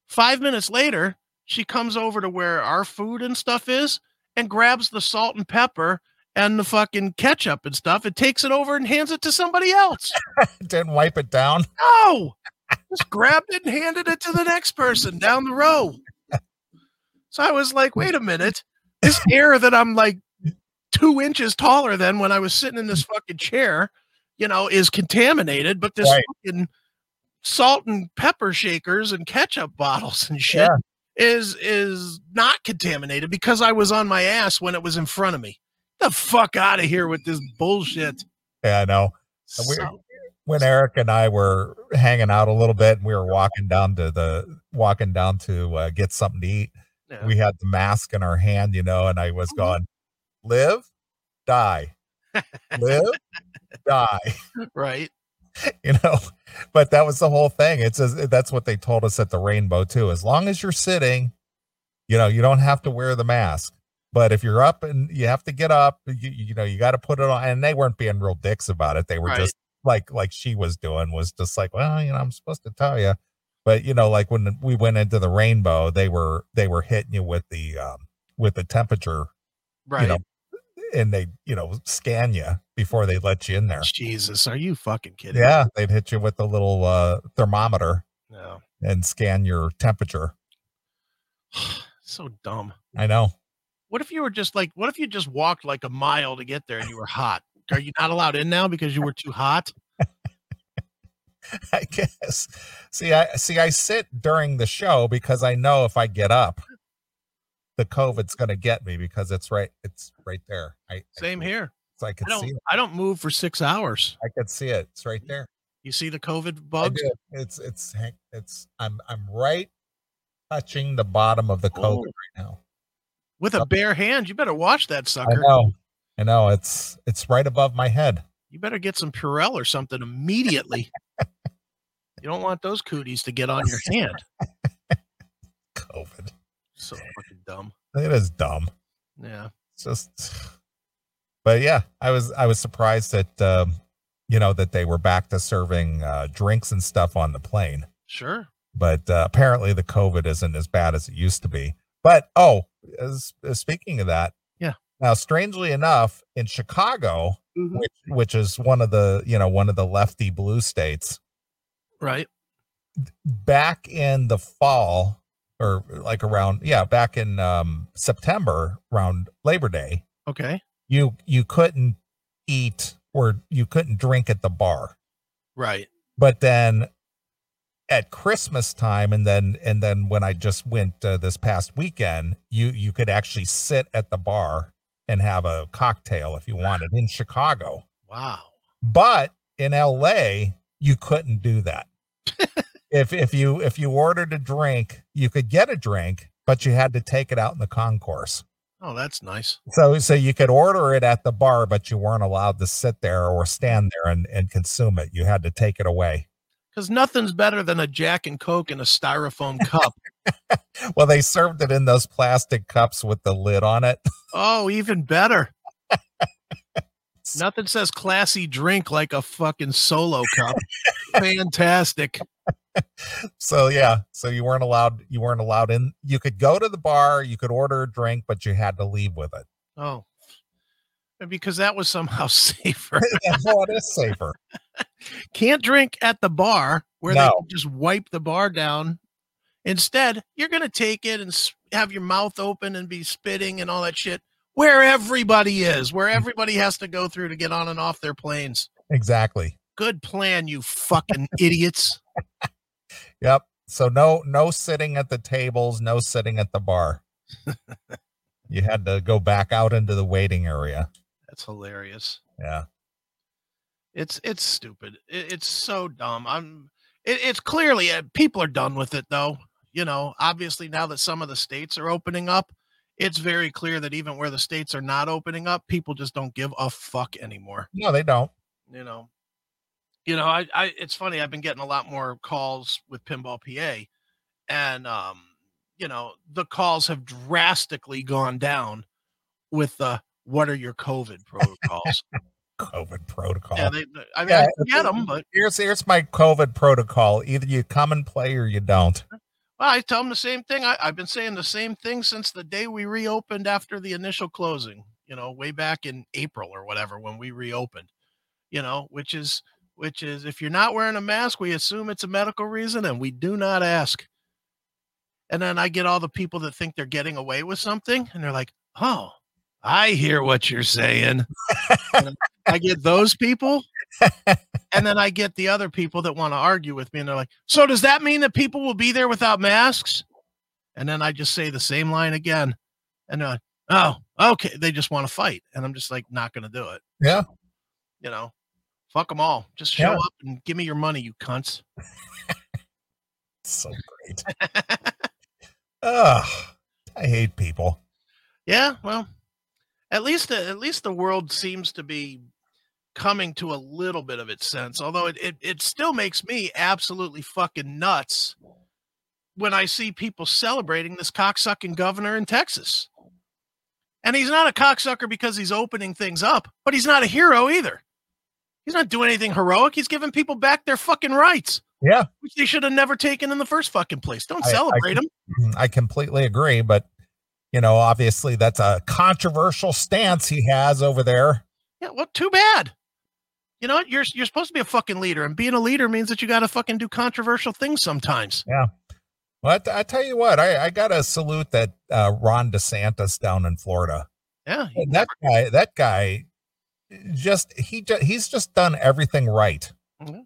[SPEAKER 1] five minutes later she comes over to where our food and stuff is and grabs the salt and pepper and the fucking ketchup and stuff and takes it over and hands it to somebody else. *laughs*
[SPEAKER 2] Didn't wipe it down.
[SPEAKER 1] No. just grabbed it and handed it to the next person down the row. So I was like, wait a minute. This air that I'm like two inches taller than when I was sitting in this fucking chair, you know, is contaminated, but this
[SPEAKER 2] Right.
[SPEAKER 1] fucking salt and pepper shakers and ketchup bottles and shit
[SPEAKER 2] Yeah.
[SPEAKER 1] is is not contaminated because I was on my ass when it was in front of me. The fuck out of here with this bullshit.
[SPEAKER 2] Yeah, I know. We-
[SPEAKER 1] So-
[SPEAKER 2] when Eric and I were hanging out a little bit and we were walking down to the walking down to uh, get something to eat,
[SPEAKER 1] yeah.
[SPEAKER 2] we had the mask in our hand, you know, and I was
[SPEAKER 1] Mhm.
[SPEAKER 2] going, live, die, live, die, *laughs*
[SPEAKER 1] right.
[SPEAKER 2] you know. But that was the whole thing. It's as, that's what they told us at the Rainbow too. As long as you're sitting, you know, you don't have to wear the mask. But if you're up and you have to get up, you, you know, you got to put it on. And they weren't being real dicks about it. They were
[SPEAKER 1] Right.
[SPEAKER 2] just like like she was doing was just like, well, you know, I'm supposed to tell you. But you know, like when we went into the rainbow, they were they were hitting you with the um with the temperature,
[SPEAKER 1] Right.
[SPEAKER 2] you know, and they, you know, scan you before they let you in there.
[SPEAKER 1] Jesus, are you fucking kidding?
[SPEAKER 2] Yeah, they'd hit you with the little uh thermometer
[SPEAKER 1] Me? No.
[SPEAKER 2] and scan your temperature. *sighs*
[SPEAKER 1] so dumb.
[SPEAKER 2] I know.
[SPEAKER 1] What if you were just like what if you just walked like a mile to get there and you were hot? Are you not allowed in now because you were too hot? *laughs*
[SPEAKER 2] I guess. See, I see. I sit during the show because I know if I get up, the COVID's going to get me because it's right. It's right there. I
[SPEAKER 1] Same
[SPEAKER 2] I,
[SPEAKER 1] here.
[SPEAKER 2] So I
[SPEAKER 1] I don't
[SPEAKER 2] see it.
[SPEAKER 1] I don't move for 6 hours.
[SPEAKER 2] I can see it. It's right there.
[SPEAKER 1] You see the COVID
[SPEAKER 2] bug? It's it's it's. I'm I'm right touching the bottom of the COVID
[SPEAKER 1] Oh.
[SPEAKER 2] right now.
[SPEAKER 1] With a bare hand, you better watch that sucker.
[SPEAKER 2] I know. I know. It's it's right above my head.
[SPEAKER 1] You better get some Purell or something immediately. You don't want those cooties to get on your hand. *laughs*
[SPEAKER 2] COVID.
[SPEAKER 1] So fucking dumb.
[SPEAKER 2] It is dumb.
[SPEAKER 1] Yeah.
[SPEAKER 2] It's just but yeah i was i was surprised that um you know that they were back to serving uh drinks and stuff on the plane
[SPEAKER 1] Sure.
[SPEAKER 2] but uh, apparently the covid isn't as bad as it used to be but oh as, as speaking of that
[SPEAKER 1] Yeah.
[SPEAKER 2] now strangely enough in chicago
[SPEAKER 1] Mm-hmm.
[SPEAKER 2] which which is one of the you know one of the lefty blue states
[SPEAKER 1] Right.
[SPEAKER 2] back in the fall or like around yeah back in um september around labor day
[SPEAKER 1] Okay.
[SPEAKER 2] you you couldn't eat or you couldn't drink at the bar
[SPEAKER 1] Right.
[SPEAKER 2] but then at christmas time and then and then when i just went uh, this past weekend you you could actually sit at the bar and have a cocktail if you wanted in chicago
[SPEAKER 1] Wow.
[SPEAKER 2] but in la you couldn't do that if if you if you ordered a drink you could get a drink but you had to take it out in the concourse
[SPEAKER 1] Oh, that's nice.
[SPEAKER 2] so so you could order it at the bar, but you weren't allowed to sit there or stand there and, and consume it. You had to take it away.
[SPEAKER 1] Because nothing's better than a Jack and Coke in a styrofoam cup. *laughs* *laughs*
[SPEAKER 2] Well, they served it in those plastic cups with the lid on it.
[SPEAKER 1] oh, even better. *laughs* Nothing says classy drink like a fucking solo cup. *laughs* Fantastic.
[SPEAKER 2] So yeah, so you weren't allowed you weren't allowed in. You could go to the bar, you could order a drink, but you had to leave with it.
[SPEAKER 1] Oh. And because that was somehow *laughs* safer.
[SPEAKER 2] Well, it is safer.
[SPEAKER 1] Can't drink at the bar where they
[SPEAKER 2] No.
[SPEAKER 1] can just wipe the bar down. Instead, you're going to take it and have your mouth open and be spitting and all that shit where everybody is, where everybody has to go through to get on and off their planes.
[SPEAKER 2] Exactly.
[SPEAKER 1] Good plan, you fucking idiots. *laughs*
[SPEAKER 2] Yep. So no no sitting at the tables, no sitting at the bar. *laughs* you had to go back out into the waiting area.
[SPEAKER 1] That's hilarious.
[SPEAKER 2] Yeah.
[SPEAKER 1] It's it's stupid. It, it's so dumb. I'm. It, it's clearly uh, people are done with it, though. You know, obviously now that some of the states are opening up, it's very clear that even where the states are not opening up, people just don't give a fuck anymore.
[SPEAKER 2] No, they don't.
[SPEAKER 1] You know, you know. I, I it's funny. I've been getting a lot more calls with Pinball PA, and um, you know, the calls have drastically gone down with the what are your COVID protocols? *laughs*
[SPEAKER 2] COVID protocol.
[SPEAKER 1] yeah, they, I mean,
[SPEAKER 2] Yeah,
[SPEAKER 1] I get them, but
[SPEAKER 2] here's here's my COVID protocol. Either you come and play or you don't.
[SPEAKER 1] Well, I tell them the same thing. I, I've been saying the same thing since the day we reopened after the initial closing, you know, way back in April or whatever when we reopened, you know, which is which is if you're not wearing a mask, we assume it's a medical reason and we do not ask. And then I get all the people that think they're getting away with something and they're like, oh, I hear what you're saying. *laughs* I get those people. And then I get the other people that want to argue with me and they're like, so does that mean that people will be there without masks? And then I just say the same line again. And they're like, oh, okay. They just want to fight. And I'm just like, not going to do it.
[SPEAKER 2] Yeah.
[SPEAKER 1] You know, fuck them all. Just show yeah. up and give me your money, you cunts.
[SPEAKER 2] so great. Ugh, I hate people.
[SPEAKER 1] Yeah, well, at least at least the world seems to be coming to a little bit of its sense. Although it it, it still makes me absolutely fucking nuts when I see people celebrating this cocksucking governor in Texas. And he's not a cocksucker because he's opening things up, but he's not a hero either. He's not doing anything heroic. He's giving people back their fucking rights.
[SPEAKER 2] Yeah.
[SPEAKER 1] Which they should have never taken in the first fucking place. Don't I, celebrate I, him.
[SPEAKER 2] Mm-hmm, I completely agree. But, you know, obviously that's a controversial stance he has over there.
[SPEAKER 1] Yeah. Well, too bad. You know what? You're, you're supposed to be a fucking leader, and being a leader means that you got to fucking do controversial things sometimes.
[SPEAKER 2] Yeah. Well, I, I tell you what, I, I got to salute that uh, Ron DeSantis down in Florida.
[SPEAKER 1] Yeah.
[SPEAKER 2] That guy, that guy just, he just, he's just done everything right. Mm-hmm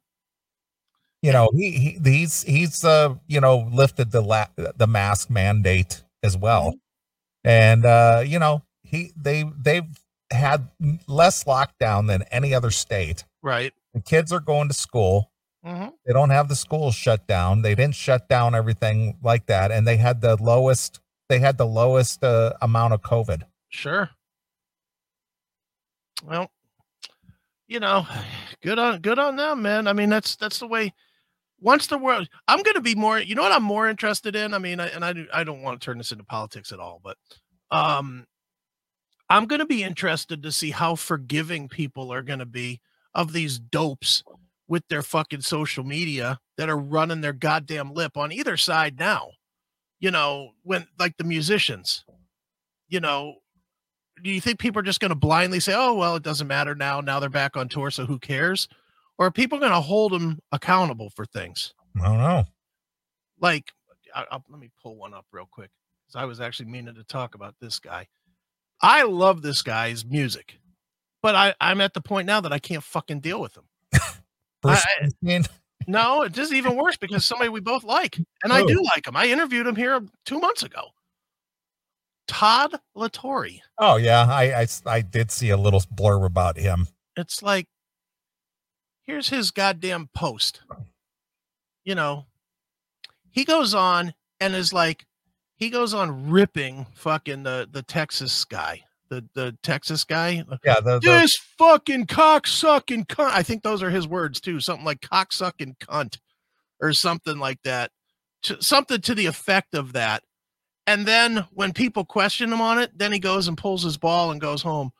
[SPEAKER 2] you know he, he he's he's uh you know lifted the la- the mask mandate as well mm-hmm. and uh you know he they they've had less lockdown than any other state.
[SPEAKER 1] Right.
[SPEAKER 2] The kids are going to school.
[SPEAKER 1] Mm-hmm.
[SPEAKER 2] they don't have the schools shut down. They didn't shut down everything like that and they had the lowest they had the lowest uh, amount of covid.
[SPEAKER 1] Sure. Well you know good on good on them man. I mean that's that's the way once the world i'm going to be more you know what i'm more interested in? I mean I, and i do, i don't want to turn this into politics at all but um i'm going to be interested to see how forgiving people are going to be of these dopes with their fucking social media that are running their goddamn lip on either side now you know when like the musicians you know do you think people are just going to blindly say oh well it doesn't matter now now they're back on tour so who cares or are people going to hold them accountable for things?
[SPEAKER 2] I don't know.
[SPEAKER 1] Like, I, I, let me pull one up real quick because I was actually meaning to talk about this guy. I love this guy's music, but I, I'm at the point now that I can't fucking deal with him. *laughs* I, no, it's just even worse because somebody we both like, and oh. I do like him. I interviewed him here two months ago. Todd La Torre.
[SPEAKER 2] Oh yeah, I, I I did see a little blurb about him.
[SPEAKER 1] It's like here's his goddamn post. You know, he goes on and is like, he goes on ripping fucking the the Texas guy, the the Texas guy.
[SPEAKER 2] Yeah, the, the
[SPEAKER 1] this fucking cocksucking cunt. I think those are his words too. Something like cocksucking cunt, or something like that. Something to the effect of that. And then when people question him on it, then he goes and pulls his ball and goes home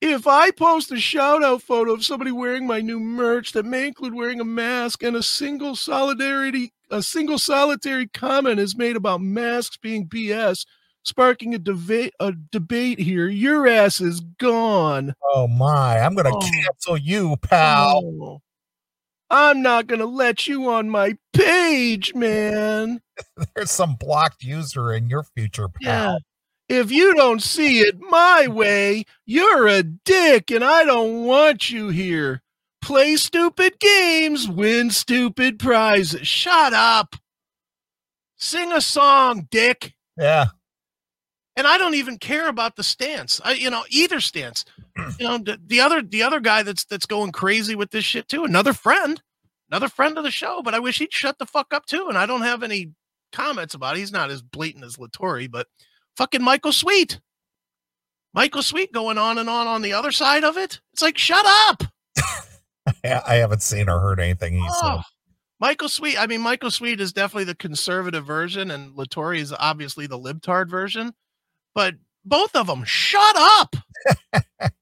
[SPEAKER 1] if I post a shout out photo of somebody wearing my new merch that may include wearing a mask and a single solidarity, a single solitary comment is made about masks being BS, sparking a debate a debate here, your ass is gone.
[SPEAKER 2] Oh my, I'm gonna oh. cancel you, pal. Oh.
[SPEAKER 1] I'm not gonna let you on my page, man. *laughs*
[SPEAKER 2] There's some blocked user in your future, pal. Yeah.
[SPEAKER 1] If you don't see it my way, you're a dick and I don't want you here. Play stupid games, win stupid prizes. Shut up. Sing a song, dick.
[SPEAKER 2] Yeah.
[SPEAKER 1] And I don't even care about the stance. I, you know, either stance. *clears throat* You know, the, the other the other guy that's that's going crazy with this shit too. Another friend, another friend of the show. But I wish he'd shut the fuck up too. And I don't have any comments about it. He's not as blatant as La Torre, but fucking Michael Sweet. Michael Sweet going on and on on the other side of it. It's like, shut up. *laughs*
[SPEAKER 2] I haven't seen or heard anything he oh, said.
[SPEAKER 1] Michael Sweet. I mean, Michael Sweet is definitely the conservative version, and La is obviously the libtard version. But both of them, shut up. *laughs*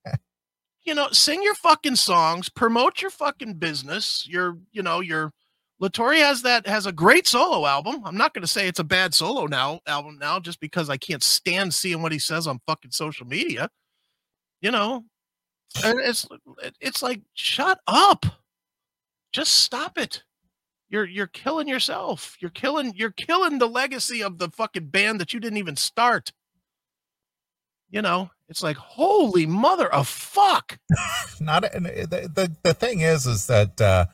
[SPEAKER 1] you know, sing your fucking songs, promote your fucking business, your, you know, your La has that has a great solo album. I'm not going to say it's a bad solo now album now just because I can't stand seeing what he says on fucking social media. You know, it's it's like shut up. just stop it. You're you're killing yourself. You're killing you're killing the legacy of the fucking band that you didn't even start. You know, it's like holy mother of fuck. *laughs*
[SPEAKER 2] Not the, the the thing is is that uh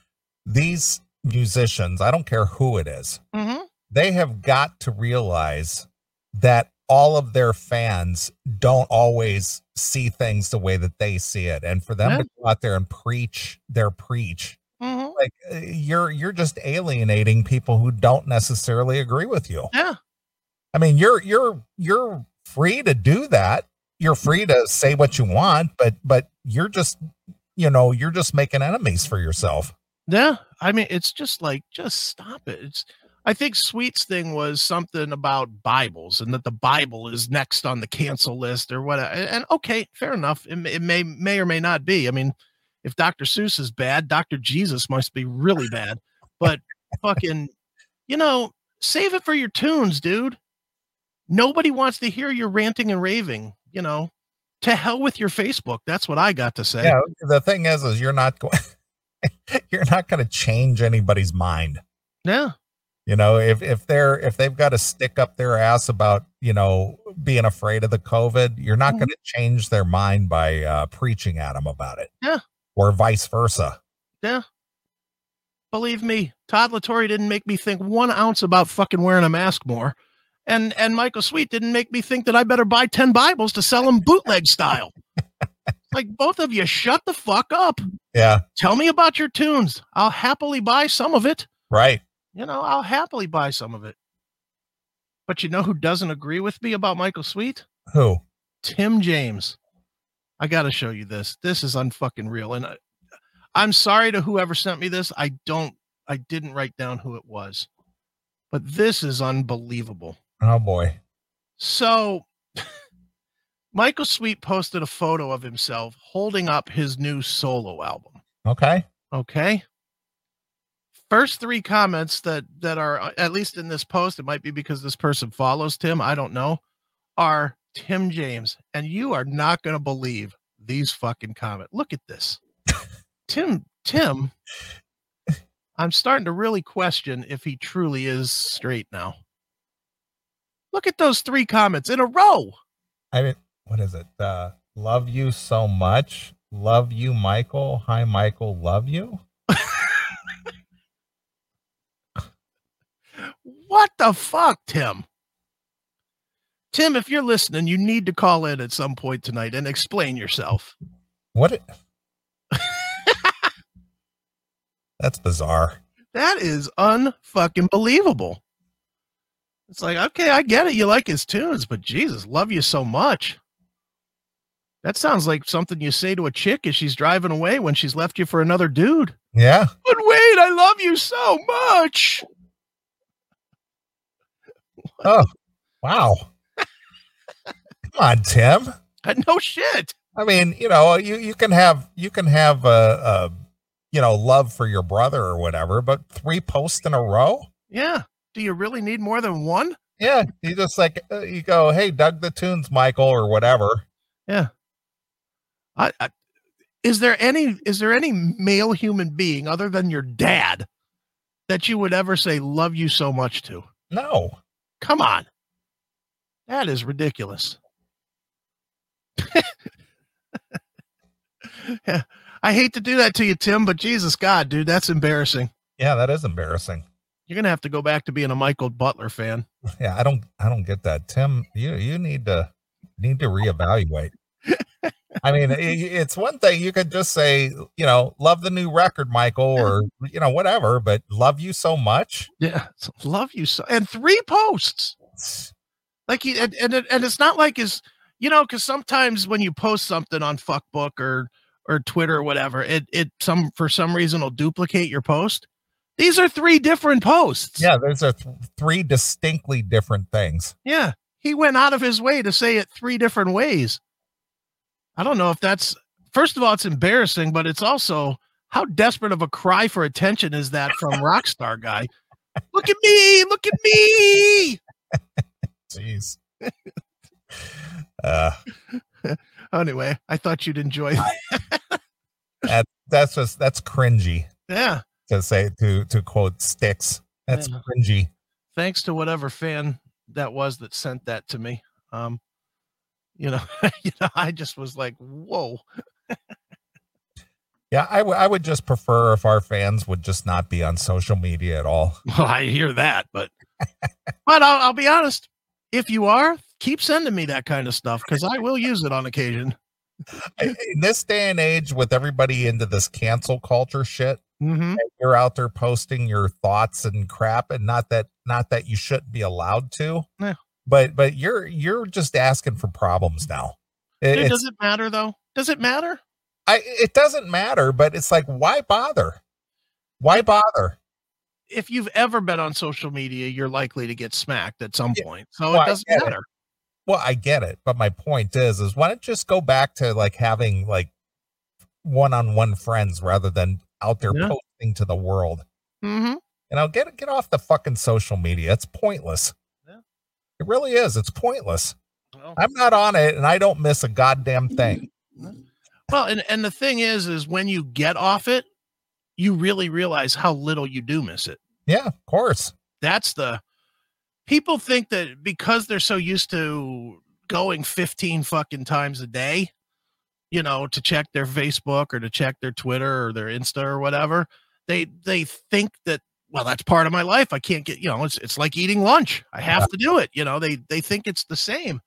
[SPEAKER 2] these musicians, I don't care who it is,
[SPEAKER 1] Mm-hmm.
[SPEAKER 2] they have got to realize that all of their fans don't always see things the way that they see it and for them
[SPEAKER 1] Yeah.
[SPEAKER 2] to go out there and preach their preach
[SPEAKER 1] Mm-hmm.
[SPEAKER 2] like uh, you're you're just alienating people who don't necessarily agree with you
[SPEAKER 1] Yeah.
[SPEAKER 2] i mean you're you're you're free to do that you're free to say what you want but but you're just you know you're just making enemies for yourself
[SPEAKER 1] Yeah, I mean, it's just like, just stop it. It's, I think Sweet's thing was something about Bibles and that the Bible is next on the cancel list or whatever. And okay, fair enough. It, may- it may may or may not be. I mean, if Dr. Seuss is bad, Dr. Jesus must be really bad. But fucking, you know, save it for your tunes, dude. Nobody wants to hear your ranting and raving. You know, to hell with your Facebook. That's what I got to say.
[SPEAKER 2] yeah the thing is is you're not going *laughs* *laughs* you're not going to change anybody's mind
[SPEAKER 1] No.
[SPEAKER 2] you know if if they're if they've got to stick up their ass about you know being afraid of the covid you're not
[SPEAKER 1] Mhm.
[SPEAKER 2] going to change their mind by uh preaching at them about it
[SPEAKER 1] Yeah.
[SPEAKER 2] or vice versa Yeah.
[SPEAKER 1] believe me, Todd La Torre didn't make me think one ounce about fucking wearing a mask more. And and Michael Sweet didn't make me think that I better buy 10 Bibles to sell them bootleg style. *laughs* like both of you, shut the fuck up.
[SPEAKER 2] yeah
[SPEAKER 1] Tell me about your tunes. I'll happily buy some of it.
[SPEAKER 2] right
[SPEAKER 1] You know, I'll happily buy some of it. But you know who doesn't agree with me about Michael Sweet?
[SPEAKER 2] who
[SPEAKER 1] Tim James. I got to show you this. This is unfucking real. And I, I'm sorry to whoever sent me this. I don't, I didn't write down who it was, but this is unbelievable.
[SPEAKER 2] oh boy
[SPEAKER 1] So, *laughs* Michael Sweet posted a photo of himself holding up his new solo album.
[SPEAKER 2] okay
[SPEAKER 1] Okay. First three comments that that are uh, at least in this post, it might be because this person follows Tim. I don't know. Are Tim James, and you are not going to believe these fucking comments. Look at this, *laughs* Tim. Tim, I'm starting to really question if he truly is straight now. Look at those three comments in a row.
[SPEAKER 2] i mean what is it uh love you so much love you michael hi michael love you
[SPEAKER 1] What the fuck, Tim? Tim, if you're listening, you need to call in at some point tonight and explain yourself.
[SPEAKER 2] what it- *laughs* that's bizarre
[SPEAKER 1] That is unfucking believable. It's like, okay, I get it. You like his tunes, but Jesus, love you so much. That sounds like something you say to a chick as she's driving away when she's left you for another dude.
[SPEAKER 2] yeah
[SPEAKER 1] But wait, I love you so much. *laughs*
[SPEAKER 2] oh wow come on tim *laughs*
[SPEAKER 1] No shit.
[SPEAKER 2] I mean, you know, you you can have you can have a, a you know love for your brother or whatever, but three posts in a row.
[SPEAKER 1] Yeah. Do you really need more than one?
[SPEAKER 2] Yeah, you just like uh, you go, hey, Doug the Tunes, Michael, or whatever.
[SPEAKER 1] Yeah. I, I is there any is there any male human being other than your dad that you would ever say love you so much to?
[SPEAKER 2] No,
[SPEAKER 1] Come on. That is ridiculous. yeah. *laughs* I hate to do that to you, Tim, but Jesus God, dude, that's embarrassing.
[SPEAKER 2] yeah, that is embarrassing.
[SPEAKER 1] You're gonna have to go back to being a Michael Butler fan. *laughs*
[SPEAKER 2] Yeah, I don't I don't get that, Tim. You you need to need to *laughs* reevaluate. I mean, i- it's one thing you could just say, you know, love the new record, Michael, or you know, whatever, but love you so much.
[SPEAKER 1] Yeah, love you so. And three posts. like he and and, it, and it's not like his you know because sometimes when you post something on fuckbook or or twitter or whatever it it some for some reason will duplicate your post these are three different posts
[SPEAKER 2] Yeah, those are th- three distinctly different things.
[SPEAKER 1] yeah he went out of his way to say it three different ways i don't know if that's first of all it's embarrassing but it's also how desperate of a cry for attention is that from rockstar guy look at me look at me
[SPEAKER 2] Jeez. uh, *laughs*
[SPEAKER 1] anyway i thought you'd enjoy that
[SPEAKER 2] that, that's just that's cringy.
[SPEAKER 1] yeah
[SPEAKER 2] to say to to quote sticks. That's
[SPEAKER 1] Yeah.
[SPEAKER 2] cringy.
[SPEAKER 1] Thanks to whatever fan that was that sent that to me. Um, you know, *laughs* you know, I just was like, whoa.
[SPEAKER 2] Yeah, I would I would just prefer if our fans would just not be on social media at all. *laughs*
[SPEAKER 1] Well, I hear that, but but I'll, I'll be honest. If you are, keep sending me that kind of stuff because I will use it on occasion. *laughs*
[SPEAKER 2] In this day and age, with everybody into this cancel culture shit,
[SPEAKER 1] Mm-hmm.
[SPEAKER 2] you're out there posting your thoughts and crap, and not that not that you shouldn't be allowed to.
[SPEAKER 1] Yeah.
[SPEAKER 2] But but you're you're just asking for problems now. It-
[SPEAKER 1] it matter though? Does it matter?
[SPEAKER 2] I it doesn't matter, but it's like why bother? Why bother?
[SPEAKER 1] If you've ever been on social media, you're likely to get smacked at some
[SPEAKER 2] Yeah.
[SPEAKER 1] point. So
[SPEAKER 2] Well,
[SPEAKER 1] it doesn't
[SPEAKER 2] get it.
[SPEAKER 1] matter.
[SPEAKER 2] Well, I get it, but my point is, is why don't just go back to like having like one-on-one friends rather than out there
[SPEAKER 1] Yeah.
[SPEAKER 2] posting to the world.
[SPEAKER 1] Mm-hmm.
[SPEAKER 2] You know, get get off the fucking social media. It's pointless. It really is. It's pointless. I'm not on it, and I don't miss a goddamn thing.
[SPEAKER 1] Well, and, and the thing is, is when you get off it, you really realize how little you do miss it.
[SPEAKER 2] Yeah, of course.
[SPEAKER 1] That's the people think that because they're so used to going 15 fucking times a day, you know, to check their Facebook or to check their Twitter or their Insta or whatever, they they think that well, that's part of my life. I can't get, you know, it's it's like eating lunch. I have to do it. You know, they they think it's the same.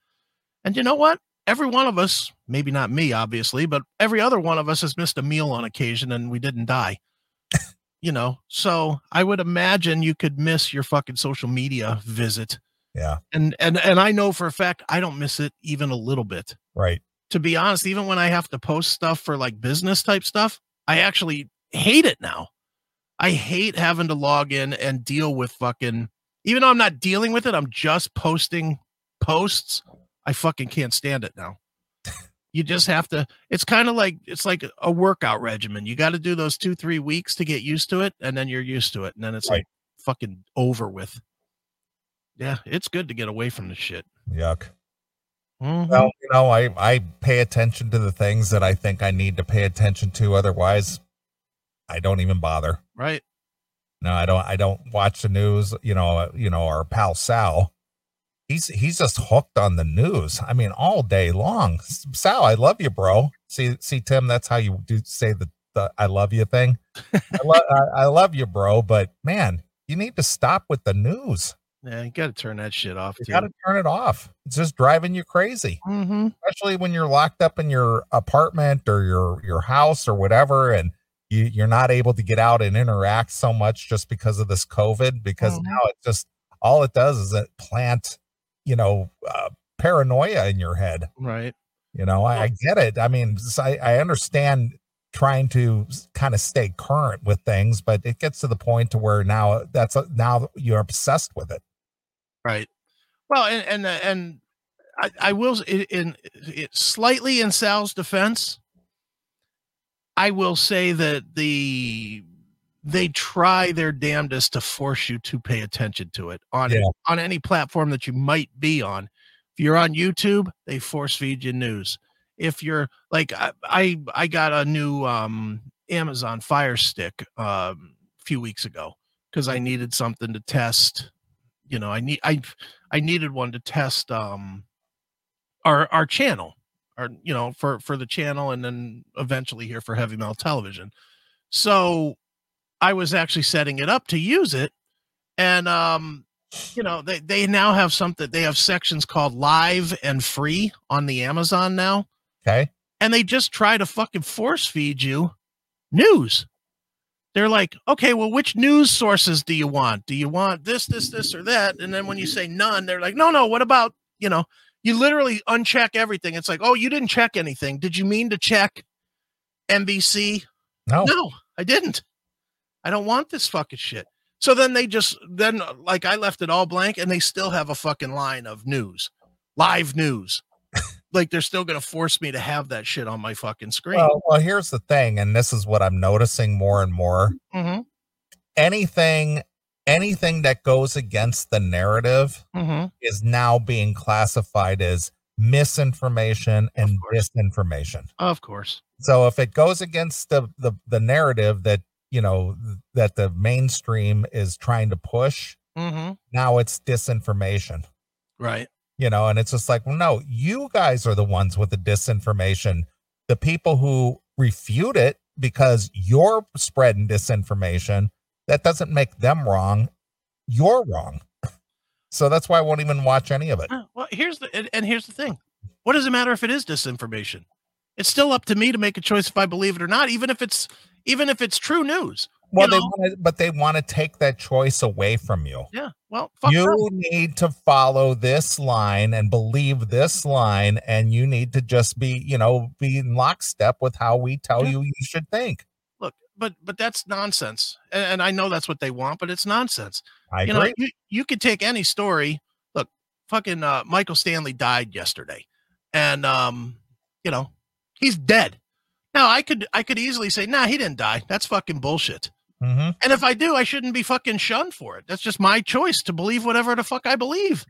[SPEAKER 1] And you know what? Every one of us, maybe not me, obviously, but every other one of us has missed a meal on occasion and we didn't die. you know, so I would imagine you could miss your fucking social media visit.
[SPEAKER 2] Yeah,
[SPEAKER 1] And and and I know for a fact I don't miss it even a little bit.
[SPEAKER 2] right.
[SPEAKER 1] To be honest, even when I have to post stuff for like business type stuff, I actually hate it now. I hate having to log in and deal with fucking even though I'm not dealing with it, I'm just posting posts. I fucking can't stand it now. You just have to it's kind of like it's like a workout regimen. You got to do those 2-3 weeks to get used to it and then you're used to it and then it's
[SPEAKER 2] Right.
[SPEAKER 1] like fucking over with. Yeah, it's good to get away from the shit.
[SPEAKER 2] Yuck.
[SPEAKER 1] Mhm.
[SPEAKER 2] Well, you know, I I pay attention to the things that I think I need to pay attention to. Otherwise, I don't even bother.
[SPEAKER 1] right.
[SPEAKER 2] No, I don't. I don't watch the news. You know, you know, our pal Sal. He's he's just hooked on the news. I mean, all day long. Sal, I love you, bro. See, see, Tim, that's how you do say the, the "I love you" thing. I, love *laughs* I, I love you, bro. But man, you need to stop with the news.
[SPEAKER 1] Yeah, you got to turn that shit off
[SPEAKER 2] You got to turn it off. It's just driving you crazy.
[SPEAKER 1] mm-hmm.
[SPEAKER 2] especially when you're locked up in your apartment or your your house or whatever and you, you're not able to get out and interact so much just because of this covid because
[SPEAKER 1] Mhm.
[SPEAKER 2] now it just all it does is it plant you know uh, paranoia in your head
[SPEAKER 1] Right.
[SPEAKER 2] you know I, I get it i mean I, I understand trying to kind of stay current with things but it gets to the point to where now that's a, now you're obsessed with it
[SPEAKER 1] Right. Well, and and uh, and I, I will s- in, in slightly in Sal's defense. I will say that the they try their damnedest to force you to pay attention to it on
[SPEAKER 2] Yeah.
[SPEAKER 1] on any platform that you might be on. If you're on YouTube, they force feed you news. If you're like I I, I got a new um Amazon Fire Stick um a few weeks ago because I needed something to test. You know, I need I I needed one to test um our our channel or you know for for the channel and then eventually here for heavy metal television. So I was actually setting it up to use it and um you know they they now have something they have sections called live and free on the Amazon now
[SPEAKER 2] okay
[SPEAKER 1] and they just try to fucking force feed you news. They're like, okay, well, which news sources do you want? Do you want this, this, this, or that? And then when you say none, they're like, no, no, what about, you know, you literally uncheck everything. It's like, oh, you didn't check anything. Did you mean to check NBC?
[SPEAKER 2] no
[SPEAKER 1] No, I didn't. I don't want this fucking shit. So then they just then like I left it all blank and they still have a fucking line of news. Live news. *laughs* like they're still gonna force me to have that shit on my fucking screen.
[SPEAKER 2] well, well here's the thing and this is what i'm noticing more and more
[SPEAKER 1] mm-hmm.
[SPEAKER 2] anything anything that goes against the narrative
[SPEAKER 1] Mm-hmm.
[SPEAKER 2] is now being classified as misinformation and disinformation
[SPEAKER 1] Of course.
[SPEAKER 2] so if it goes against the, the the narrative that you know that the mainstream is trying to push
[SPEAKER 1] Mm-hmm.
[SPEAKER 2] now it's disinformation
[SPEAKER 1] Right.
[SPEAKER 2] you know and it's just like well no you guys are the ones with the disinformation the people who refute it because you're spreading disinformation that doesn't make them wrong you're wrong so that's why i won't even watch any of it
[SPEAKER 1] Uh, Well, here's the and, and here's the thing. What does it matter if it is disinformation? It's still up to me to make a choice if I believe it or not, even if it's even if it's true news.
[SPEAKER 2] well they
[SPEAKER 1] know-
[SPEAKER 2] wanna, but they want to take that choice away from you
[SPEAKER 1] Yeah. Well, fuck
[SPEAKER 2] you
[SPEAKER 1] them.
[SPEAKER 2] need to follow this line and believe this line and you need to just be you know be in lockstep with how we tell
[SPEAKER 1] Yeah.
[SPEAKER 2] you you should think
[SPEAKER 1] but but that's nonsense. And, and I know that's what they want, but it's nonsense.
[SPEAKER 2] i
[SPEAKER 1] you
[SPEAKER 2] agree
[SPEAKER 1] know, you, you could take any story. Look, fucking uh, Michael Stanley died yesterday, and um, you know, he's dead. Now I could I could easily say, nah, he didn't die. That's fucking bullshit.
[SPEAKER 2] hmm
[SPEAKER 1] And if I do, I shouldn't be fucking shunned for it. That's just my choice to believe whatever the fuck I believe.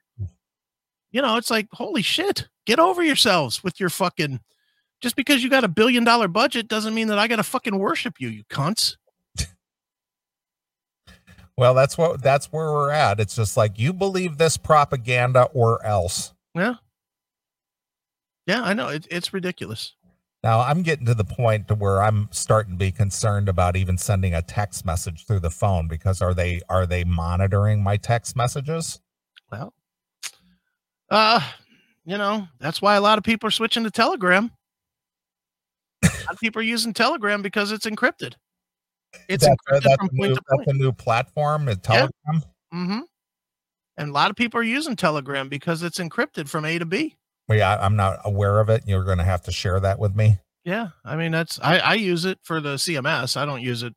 [SPEAKER 1] You know, it's like, holy shit, get over yourselves with your fucking. Just because you got a billion dollar budget doesn't mean that I got to fucking worship you, you cunts.
[SPEAKER 2] well that's what that's where we're at it's just like you believe this propaganda or else
[SPEAKER 1] Yeah. Yeah, I know. It, it's ridiculous.
[SPEAKER 2] now i'm getting to the point to where i'm starting to be concerned about even sending a text message through the phone because are they are they monitoring my text messages
[SPEAKER 1] Well, uh, you know, that's why a lot of people are switching to Telegram. A lot of people are using Telegram because it's encrypted. It's
[SPEAKER 2] that's,
[SPEAKER 1] encrypted
[SPEAKER 2] that's,
[SPEAKER 1] from
[SPEAKER 2] a
[SPEAKER 1] point
[SPEAKER 2] new,
[SPEAKER 1] to
[SPEAKER 2] that's
[SPEAKER 1] point.
[SPEAKER 2] a new platform at
[SPEAKER 1] Yeah.
[SPEAKER 2] telegram
[SPEAKER 1] Mm-hmm. And a lot of people are using Telegram because it's encrypted from A to B.
[SPEAKER 2] well, yeah, i'm not aware of it you're going to have to share that with me
[SPEAKER 1] Yeah, I mean that's I I use it for the CMS. I don't use it.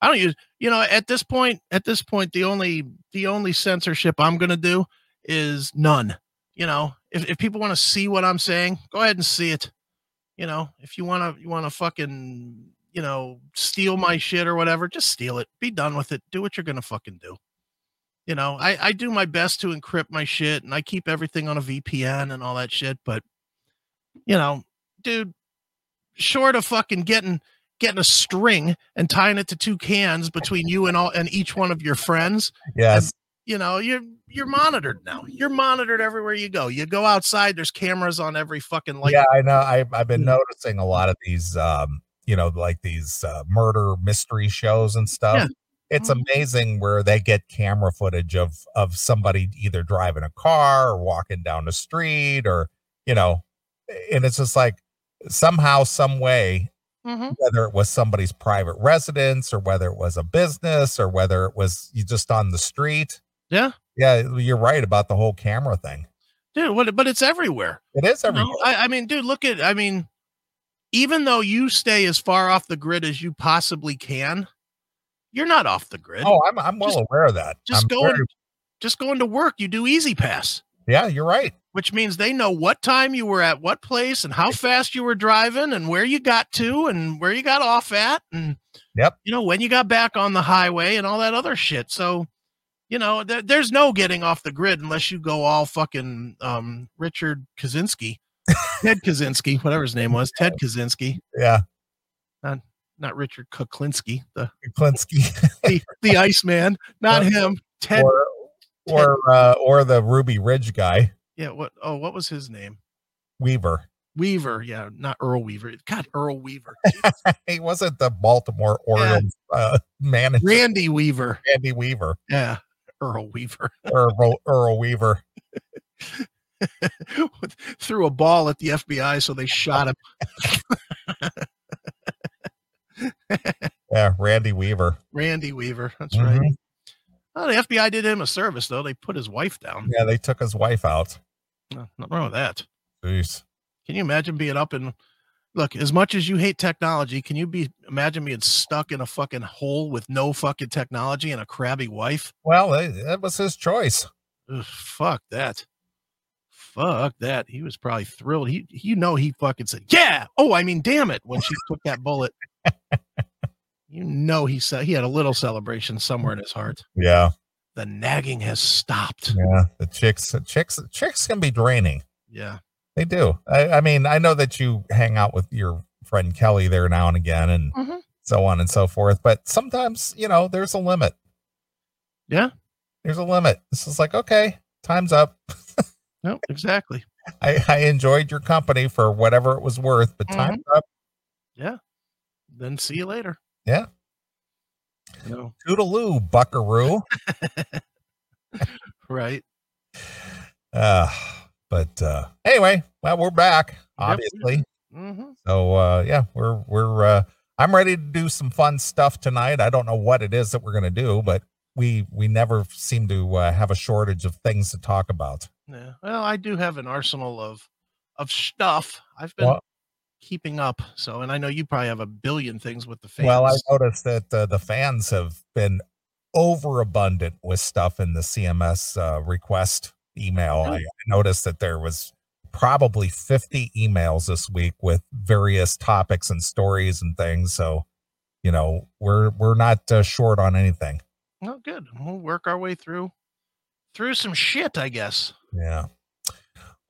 [SPEAKER 1] I don't use you know at this point at this point the only the only censorship I'm gonna do is none. You know if if people want to see what I'm saying, go ahead and see it. You know if you want to you want to fucking you know steal my shit or whatever, just steal it. Be done with it. Do what you're gonna fucking do. You know I I do my best to encrypt my shit and I keep everything on a VPN and all that shit, but you know, dude short of fucking getting getting a string and tying it to two cans between you and all and each one of your friends
[SPEAKER 2] yes
[SPEAKER 1] you know you're you're monitored now you're monitored everywhere you go you go outside there's cameras on every fucking like
[SPEAKER 2] yeah, I know. I, I've been noticing a lot of these, um, you know, like these uh, murder mystery shows and stuff.
[SPEAKER 1] Yeah.
[SPEAKER 2] It's
[SPEAKER 1] Mhm.
[SPEAKER 2] amazing where they get camera footage of of somebody either driving a car or walking down the street, or you know, and it's just like somehow, some way,
[SPEAKER 1] Mhm.
[SPEAKER 2] whether it was somebody's private residence or whether it was a business or whether it was you just on the street.
[SPEAKER 1] Yeah.
[SPEAKER 2] Yeah, you're right about the whole camera thing.
[SPEAKER 1] dude what but it's everywhere
[SPEAKER 2] It is
[SPEAKER 1] you know? I, I mean dude look at i mean even though you stay as far off the grid as you possibly can you're not off the grid
[SPEAKER 2] Oh, I'm I'm well
[SPEAKER 1] Just-
[SPEAKER 2] aware of that.
[SPEAKER 1] just
[SPEAKER 2] I'm
[SPEAKER 1] going
[SPEAKER 2] very-
[SPEAKER 1] just going to work you do E-ZPass
[SPEAKER 2] yeah, you're right.
[SPEAKER 1] which means they know what time you were at what place and how fast you were driving and where you got to and where you got off at and
[SPEAKER 2] Yep.
[SPEAKER 1] you know when you got back on the highway and all that other shit so you know there, there's no getting off the grid unless you go all fucking um richard kaczynski ted kaczynski whatever his name was ted kaczynski.
[SPEAKER 2] Yeah,
[SPEAKER 1] not not richard kuklinski the
[SPEAKER 2] Kuklinski, *laughs*
[SPEAKER 1] the, the iceman not him ted
[SPEAKER 2] or or uh, or the Ruby Ridge guy,
[SPEAKER 1] yeah what oh what was his name?
[SPEAKER 2] Weaver.
[SPEAKER 1] weaver yeah not earl weaver. God earl weaver *laughs*
[SPEAKER 2] He wasn't the Baltimore Orioles uh, manager,
[SPEAKER 1] randy weaver.
[SPEAKER 2] Andy Weaver.
[SPEAKER 1] Yeah, Earl Weaver *laughs*
[SPEAKER 2] or Earl Weaver. *laughs*
[SPEAKER 1] threw a ball at the FBI, so they shot him. *laughs*
[SPEAKER 2] Yeah, Randy Weaver.
[SPEAKER 1] Randy Weaver. That's right.
[SPEAKER 2] Mhm.
[SPEAKER 1] Oh, the FBI did him a service, though. They put his wife down.
[SPEAKER 2] Yeah, they took his wife out.
[SPEAKER 1] No, nothing wrong with that.
[SPEAKER 2] Jeez.
[SPEAKER 1] Can you imagine being up in? Look, as much as you hate technology, can you be imagine being stuck in a fucking hole with no fucking technology and a crabby wife?
[SPEAKER 2] Well, that, that was his choice.
[SPEAKER 1] Ugh, fuck that. Fuck that. He was probably thrilled. He, you know, he fucking said, "Yeah." Oh, I mean, damn it! When she took that bullet, *laughs* you know, he said he had a little celebration somewhere in his heart.
[SPEAKER 2] Yeah,
[SPEAKER 1] The nagging has stopped.
[SPEAKER 2] yeah. The chicks, the chicks, chicks can be draining.
[SPEAKER 1] Yeah.
[SPEAKER 2] They do. I, I mean, I know that you hang out with your friend Kelly there now and again, and
[SPEAKER 1] Mhm.
[SPEAKER 2] so on and so forth. But sometimes, you know, there's a limit.
[SPEAKER 1] Yeah.
[SPEAKER 2] There's a limit. This is like, okay, time's up.
[SPEAKER 1] no, exactly.
[SPEAKER 2] I, I enjoyed your company for whatever it was worth, but time's mm-hmm. up.
[SPEAKER 1] Yeah. Then see you later.
[SPEAKER 2] Yeah. No. Toodaloo, buckaroo. *laughs*
[SPEAKER 1] right.
[SPEAKER 2] Uh, but uh, anyway, well, we're back, obviously. Yep. Mm-hmm. So uh, yeah, we're we're uh, I'm ready to do some fun stuff tonight. I don't know what it is that we're gonna do, but we we never seem to uh, have a shortage of things to talk about.
[SPEAKER 1] Yeah. Well, I do have an arsenal of of stuff. I've been well, keeping up. So, and I know you probably have a billion things with the fans.
[SPEAKER 2] Well, I noticed that uh, the fans have been overabundant with stuff in the CMS uh, request email. I, I noticed that there was probably 50 emails this week with various topics and stories and things. So, you know, we're we're not uh, short on anything.
[SPEAKER 1] Oh, good. We'll work our way through through some shit, I guess.
[SPEAKER 2] Yeah.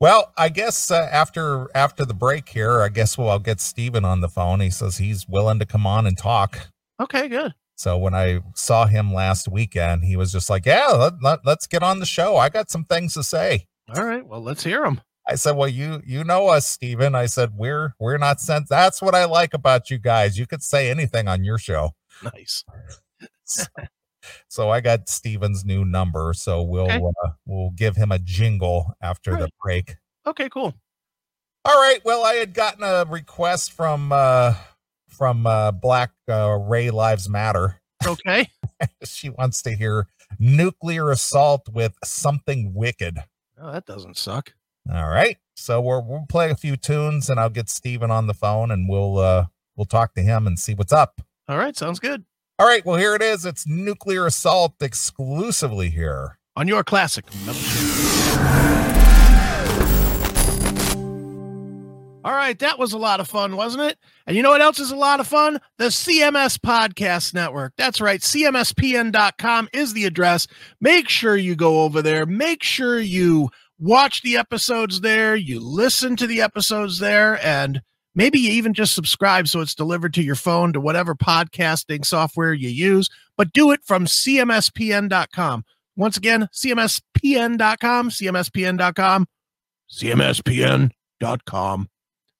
[SPEAKER 2] Well, I guess uh, after after the break here, I guess we'll I'll get Stephen on the phone. He says he's willing to come on and talk.
[SPEAKER 1] Okay, good.
[SPEAKER 2] So when I saw him last weekend, he was just like, "Yeah, let, let, let's get on the show. I got some things to say."
[SPEAKER 1] All right, well, let's hear them.
[SPEAKER 2] I said, "Well, you you know us, Stephen. I said, "We're we're not sent. That's what I like about you guys. You could say anything on your show."
[SPEAKER 1] Nice.
[SPEAKER 2] so, so I got Stephen's new number, so we'll okay. uh, we'll give him a jingle after right. the break.
[SPEAKER 1] Okay, cool.
[SPEAKER 2] All right. Well, I had gotten a request from uh from uh Black uh, Ray Lives Matter.
[SPEAKER 1] Okay. *laughs*
[SPEAKER 2] she wants to hear nuclear assault with something wicked.
[SPEAKER 1] Oh, that doesn't suck.
[SPEAKER 2] All right. So we're we'll play a few tunes and I'll get Stephen on the phone and we'll uh we'll talk to him and see what's up.
[SPEAKER 1] All right, sounds good.
[SPEAKER 2] All right, well here it is. It's nuclear assault exclusively here
[SPEAKER 1] on your classic All right, that was a lot of fun, wasn't it? And you know what else is a lot of fun? The CMS Podcast Network. That's right. CMSPN.com is the address. Make sure you go over there. Make sure you watch the episodes there, you listen to the episodes there, and maybe you even just subscribe so it's delivered to your phone to whatever podcasting software you use, but do it from cmspn.com. Once again, cmspn.com, cmspn.com, cmspn.com.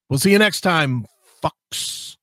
[SPEAKER 1] We'll see you next time, fucks.